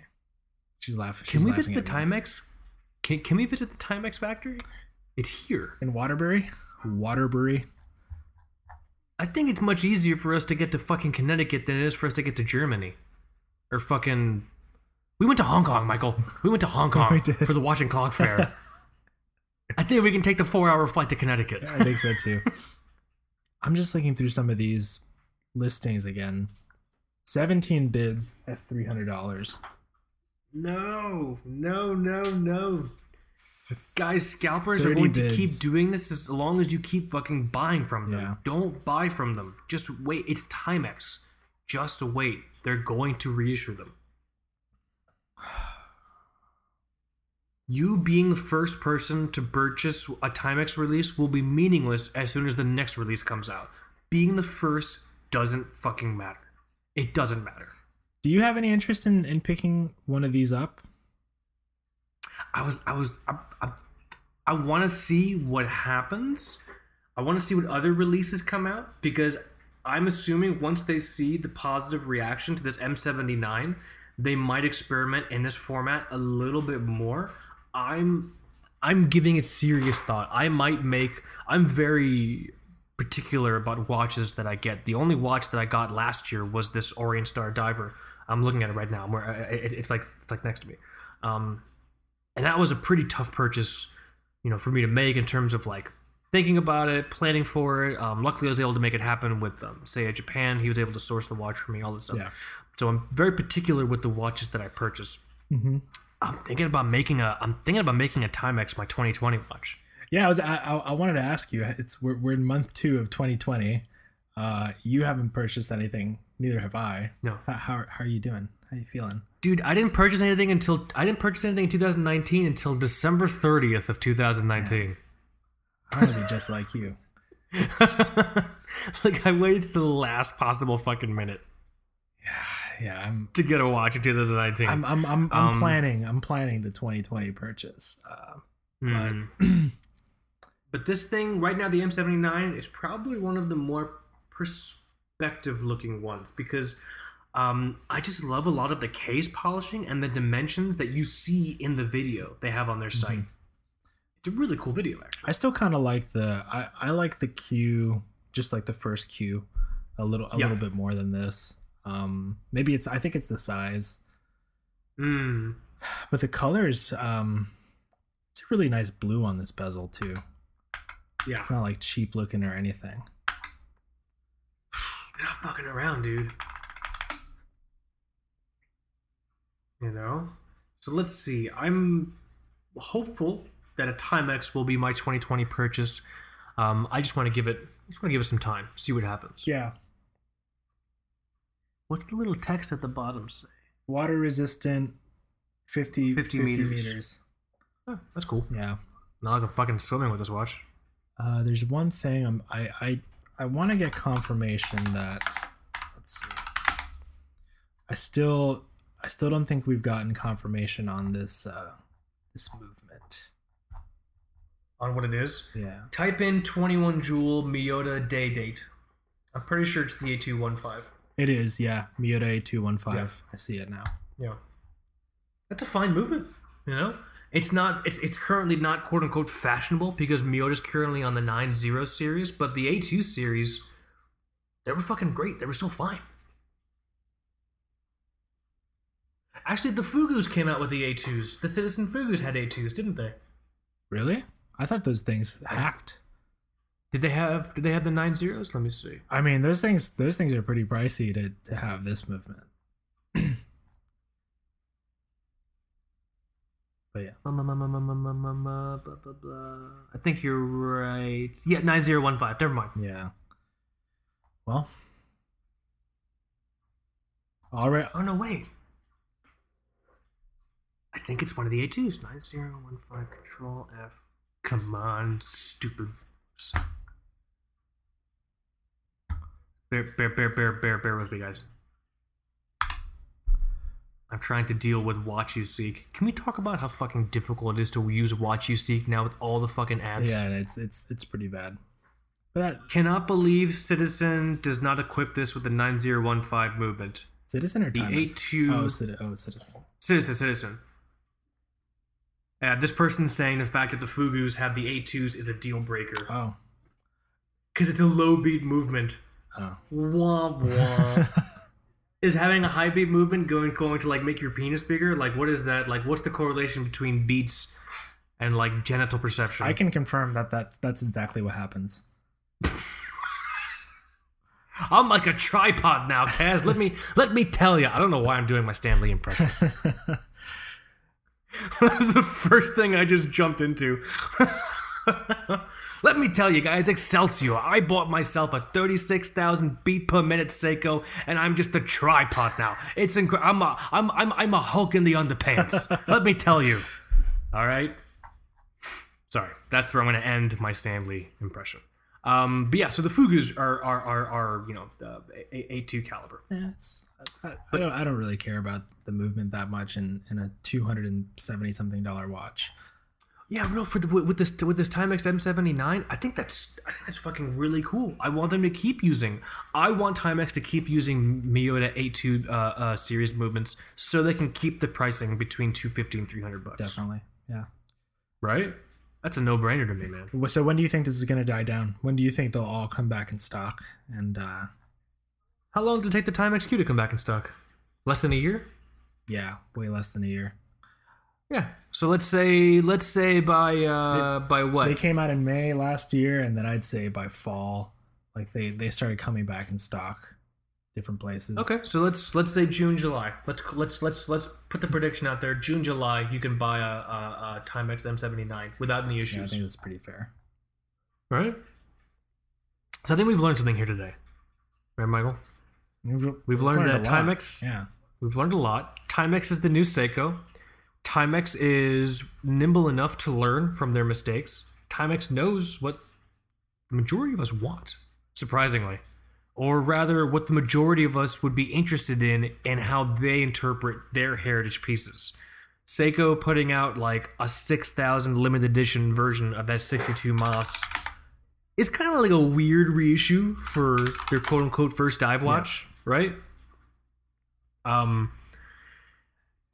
She's laughing. Can we visit the. Timex? Can Can we visit the Timex factory? It's here. in Waterbury? Waterbury. I think it's much easier for us to get to fucking Connecticut than it is for us to get to Germany, or fucking. We went to Hong Kong, Michael. We went to Hong Kong We did. for the Watch and Clock Fair. I think we can take the four-hour flight to Connecticut. I think so too. I'm just looking through some of these listings again. 17 bids at $300. No, no, no, no. Guys, scalpers are 30 going to keep doing this as long as you keep fucking buying from them. Yeah. Don't buy from them. Just wait. It's Timex. Just wait. They're going to reissue them. You being the first person to purchase a Timex release will be meaningless as soon as the next release comes out. Being the first doesn't fucking matter. It doesn't matter. Do you have any interest in, in picking one of these up? I was, I was, I, I, I want to see what happens. I want to see what other releases come out because I'm assuming once they see the positive reaction to this M79, they might experiment in this format a little bit more. I'm, I'm giving it serious thought. I might make. I'm very particular about watches that I get. The only watch that I got last year was this Orient Star Diver. I'm looking at it right now. Where it's like it's like next to me. Um, and that was a pretty tough purchase, you know, for me to make in terms of like thinking about it, planning for it. Um, luckily, I was able to make it happen with um, Seiya Japan. He was able to source the watch for me, all this stuff. Yeah. So I'm very particular with the watches that I purchase. Mm-hmm. I'm thinking about making a. I'm thinking about making a Timex my 2020 watch. Yeah, I was. I, I I wanted to ask you. It's we're, we're in month two of 2020. Uh, you haven't purchased anything. Neither have I. No. How, how, how are you doing? How are you feeling? Dude, I didn't purchase anything until I didn't purchase anything in 2019 until December 30th of 2019. I want to be just like you. like I waited to the last possible fucking minute Yeah, yeah. I'm. to get a watch in 2019. I'm. I'm. I'm, I'm Um, planning. I'm planning the 2020 purchase. Uh, Hmm. but this thing right now, the M79 is probably one of the more perspective looking ones because um, I just love a lot of the case polishing and the dimensions that you see in the video they have on their site. It's a really cool video, actually. I still kind of like the. I, I like the Q, just like the first Q, a little a Yeah. little bit more than this. Um, maybe it's. I think it's the size, Mm. but the colors. Um, it's a really nice blue on this bezel too. Yeah. It's not like cheap looking or anything. You're not fucking around, dude. You know? So let's see. I'm hopeful that a Timex will be my 2020 purchase. Um, I just want to give it I just want to give it some time, see what happens. Yeah. What's the little text at the bottom say? Water resistant, 50, 50 50, meters. meters. Oh, that's cool. Yeah. Not like I'm fucking swimming with this watch. Uh, there's one thing I'm, I I I want to get confirmation that let's see. I still I still don't think we've gotten confirmation on this uh this movement. On what it is? Yeah. Type in 21 Jewel Miyota day date. I'm pretty sure it's the A215. It is, yeah. Miyota A215. Yeah. I see it now. Yeah. That's a fine movement, you know? It's not it's it's currently not quote unquote fashionable because Miyota's currently on the 9-0 series, but the A2 series they were fucking great. They were still fine. Actually, the Fugus came out with the A2s. The Citizen Fugus had A2s, didn't they? Really? I thought those things hacked. Did they have? Did they have the nine zeros? Let me see. I mean, those things. Those things are pretty pricey to to have this movement. but yeah. I think you're right. Yeah, nine zero one five. Never mind. Yeah. Well. All right. Oh no! Wait. I think it's one of the A2s. 9015 Control F. Come on, stupid. Bear, bear, bear, bear, bear, bear with me, guys. I'm trying to deal with WatchUSeek. Can we talk about how fucking difficult it is to use WatchUSeek now with all the fucking ads? Yeah, it's it's it's pretty bad. But that Cannot believe Citizen does not equip this with the 9015 movement. citizen or The Timex? A2 Oh, citi- oh, citizen. Citizen, citizen. Uh, this person's saying the fact that the Fugus have the A2s is a deal breaker. Oh. Because it's a low beat movement. Oh. Wah wah. is having a high beat movement going going to like make your penis bigger? Like what is that? Like what's the correlation between beats and like genital perception? I can confirm that that's that's exactly what happens. I'm like a tripod now, Kaz. Let me let me tell you. I don't know why I'm doing my Stan Lee impression. That's the first thing I just jumped into. Let me tell you guys, Excelsior. I bought myself a 36,000 beat per minute Seiko, and I'm just a tripod now. It's incre- I'm a I'm I'm I'm a Hulk in the underpants. Let me tell you. All right. Sorry, that's where I'm going to end my Stan Lee impression. Um, but yeah, so the Fugas are are are, are you know uh, a, a two caliber. Yeah, I, I don't I don't really care about the movement that much in, in a two hundred and seventy something dollar watch. Yeah, real for the with this with this Timex M79, I think that's I think that's fucking really cool. I want them to keep using. I want Timex to keep using Miyota A2 uh, uh, series movements so they can keep the pricing between 250 and 300 bucks. Definitely, yeah. Right? That's a no-brainer to me, man. So when do you think this is going to die down? When do you think they'll all come back in stock? And uh, How long did it take the Timex Q to come back in stock? Less than a year? yeah, way less than a year. Yeah. So let's say let's say by uh by what? They came out in May last year, and then I'd say by fall, like they they started coming back in stock, different places. Okay, so let's let's say June, July. Let's let's let's let's put the prediction out there. June, July, you can buy a, a, a Timex M79 without any yeah, I think that's pretty fair. right? So I think we've learned something here today, right, Michael? We've learned that a lot. Timex- Yeah, We've learned a lot. Timex is the new Seiko. Timex is nimble enough to learn from their mistakes. Timex knows what the majority of us want, surprisingly. Or rather, what the majority of us would be interested in and how they interpret their heritage pieces. Seiko putting out like a 6,000 limited edition version of that 62MAS is kind of like a weird reissue for their quote unquote first dive watch, right? Um,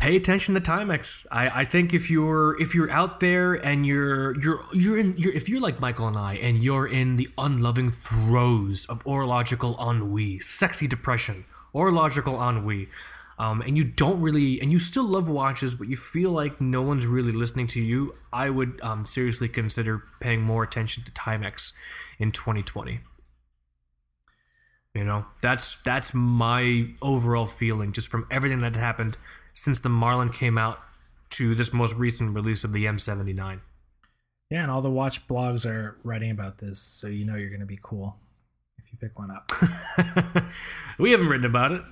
pay attention to Timex. I, I think if you're if you're out there and you're you're you're in you're if you're like Michael and I and you're in the unloving throes of orological ennui, sexy depression, orological ennui, um, and you don't really and you still love watches, but you feel like no one's really listening to you, I would um, seriously consider paying more attention to Timex in 2020. You know, that's that's my overall feeling just from everything that's happened since the Marlin came out to this most recent release of the M79. yeah, and all the watch blogs are writing about this, so you know you're going to be cool if you pick one up. we haven't written about it.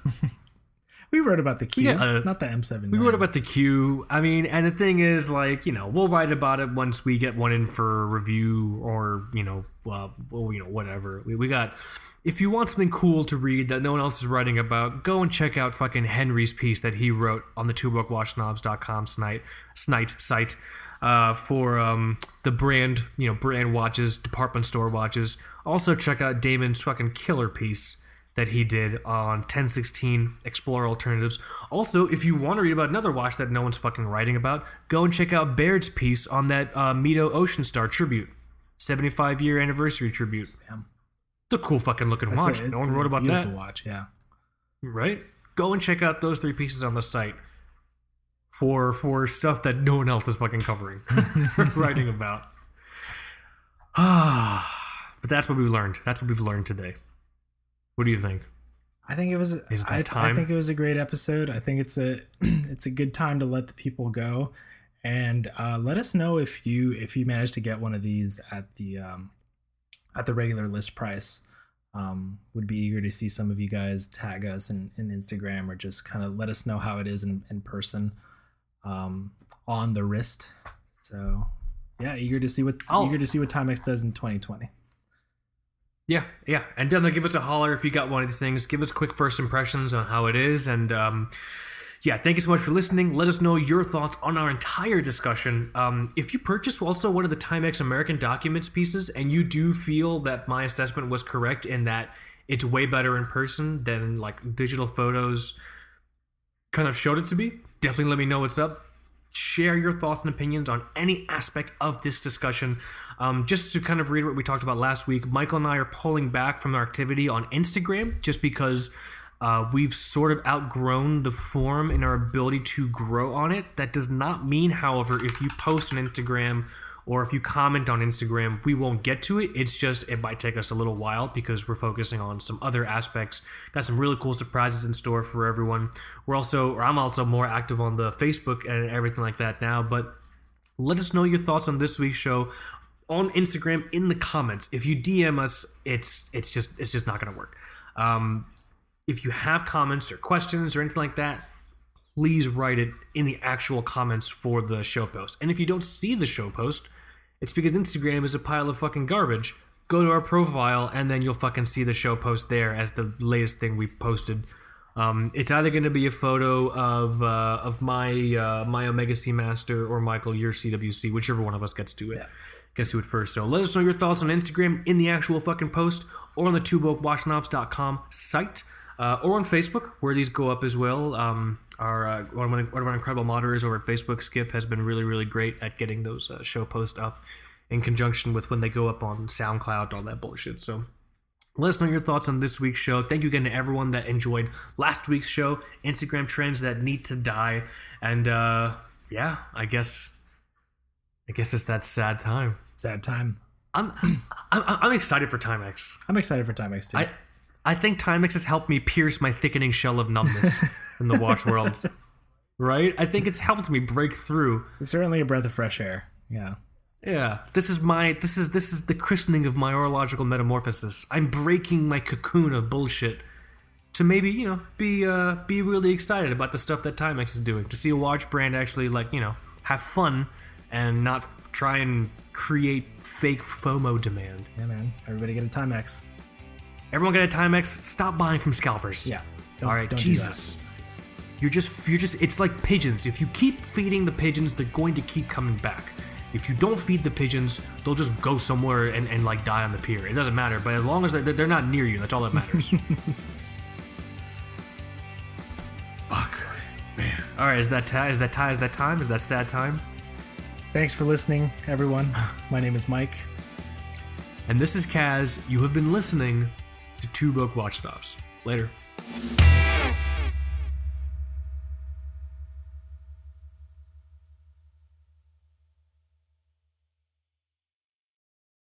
we wrote about the Q, Yeah, uh, not the M7. We wrote about the Q. I mean, and the thing is, like, you know, we'll write about it once we get one in for review or, you know, well, well you know, whatever. We, we got. If you want something cool to read that no one else is writing about, go and check out fucking Henry's piece that he wrote on the twobrokewatchsnobs.com snite, snite site uh, for um, the brand, you know, brand watches, department store watches. Also, check out Damon's fucking killer piece that he did on 1016 Explorer Alternatives. Also, if you want to read about another watch that no one's fucking writing about, go and check out Baird's piece on that uh, Mido Ocean Star tribute, 75 year anniversary tribute. It's a cool fucking looking watch. It's no one wrote about beautiful that, watch. Yeah, right? Go and check out those three pieces on the site for for stuff that no one else is fucking covering, writing about. but that's what we've learned. That's what we've learned today. What do you think? I think it was. Is that I, I think it was a great episode. I think it's a it's a good time to let the people go, and uh, let us know if you if you managed to get one of these at the um, at the regular list price. Um, would be eager to see some of you guys tag us in, in Instagram or just kind of let us know how it is in, in person um, on the wrist. So yeah, eager to see what I'll- eager to see what Timex does in 2020. Yeah, yeah, and definitely give us a holler if you got one of these things. Give us quick first impressions on how it is, and um, yeah, thank you so much for listening. Let us know your thoughts on our entire discussion. Um, if you purchased also one of the Timex American Documents pieces, and you do feel that my assessment was correct in that it's way better in person than like digital photos kind of showed it to be, definitely let me know what's up. Share your thoughts and opinions on any aspect of this discussion. Um, just to kind of read what we talked about last week, Michael and I are pulling back from our activity on Instagram just because uh, we've sort of outgrown the form and our ability to grow on it. That does not mean, however, if you post on Instagram or if you comment on Instagram, we won't get to it. It's just it might take us a little while because we're focusing on some other aspects. Got some really cool surprises in store for everyone. We're also, or I'm also more active on the Facebook and everything like that now. But let us know your thoughts on this week's show on Instagram in the comments. If you DM us, it's it's just it's just not gonna work. Um, if you have comments or questions or anything like that, please write it in the actual comments for the show post. And if you don't see the show post, it's because Instagram is a pile of fucking garbage. Go to our profile and then you'll fucking see the show post there as the latest thing we posted. Um, it's either going to be a photo of uh, of my uh, my Omega Seamaster or Michael your CWC, whichever one of us gets to it gets to it first. So let us know your thoughts on Instagram in the actual fucking post or on the twobrokewatchsnobs.com site uh, or on Facebook where these go up as well. Um, our uh, one, of, one of our incredible moderators over at Facebook, Skip, has been really really great at getting those uh, show posts up in conjunction with when they go up on SoundCloud, all that bullshit. So let us know your thoughts on this week's show. Thank you again to everyone that enjoyed last week's show, Instagram trends that need to die, and uh, yeah, I guess I guess it's that sad time. Sad time. I'm I'm, I'm excited for Timex. I'm excited for Timex too. I I think Timex has helped me pierce my thickening shell of numbness in the watch world. Right? I think it's helped me break through. it's certainly a breath of fresh air. Yeah. Yeah, this is my this is this is the christening of my orological metamorphosis. I'm breaking my cocoon of bullshit to maybe you know be uh be really excited about the stuff that Timex is doing. To see a watch brand actually like you know have fun and not try and create fake FOMO demand. Yeah, man. Everybody get a Timex. Everyone get a Timex. Stop buying from scalpers. Yeah. All right, Jesus. You're just you're just it's like pigeons. If you keep feeding the pigeons, they're going to keep coming back. If you don't feed the pigeons, they'll just go somewhere and, and like die on the pier. It doesn't matter, but as long as they're, they're not near you, that's all that matters. Fuck, man. All right, is that ta- is that time? Is that time? Is that sad time? Thanks for listening, everyone. My name is Mike. And this is Kaz. You have been listening to Two Broke Watch Snobs. Later.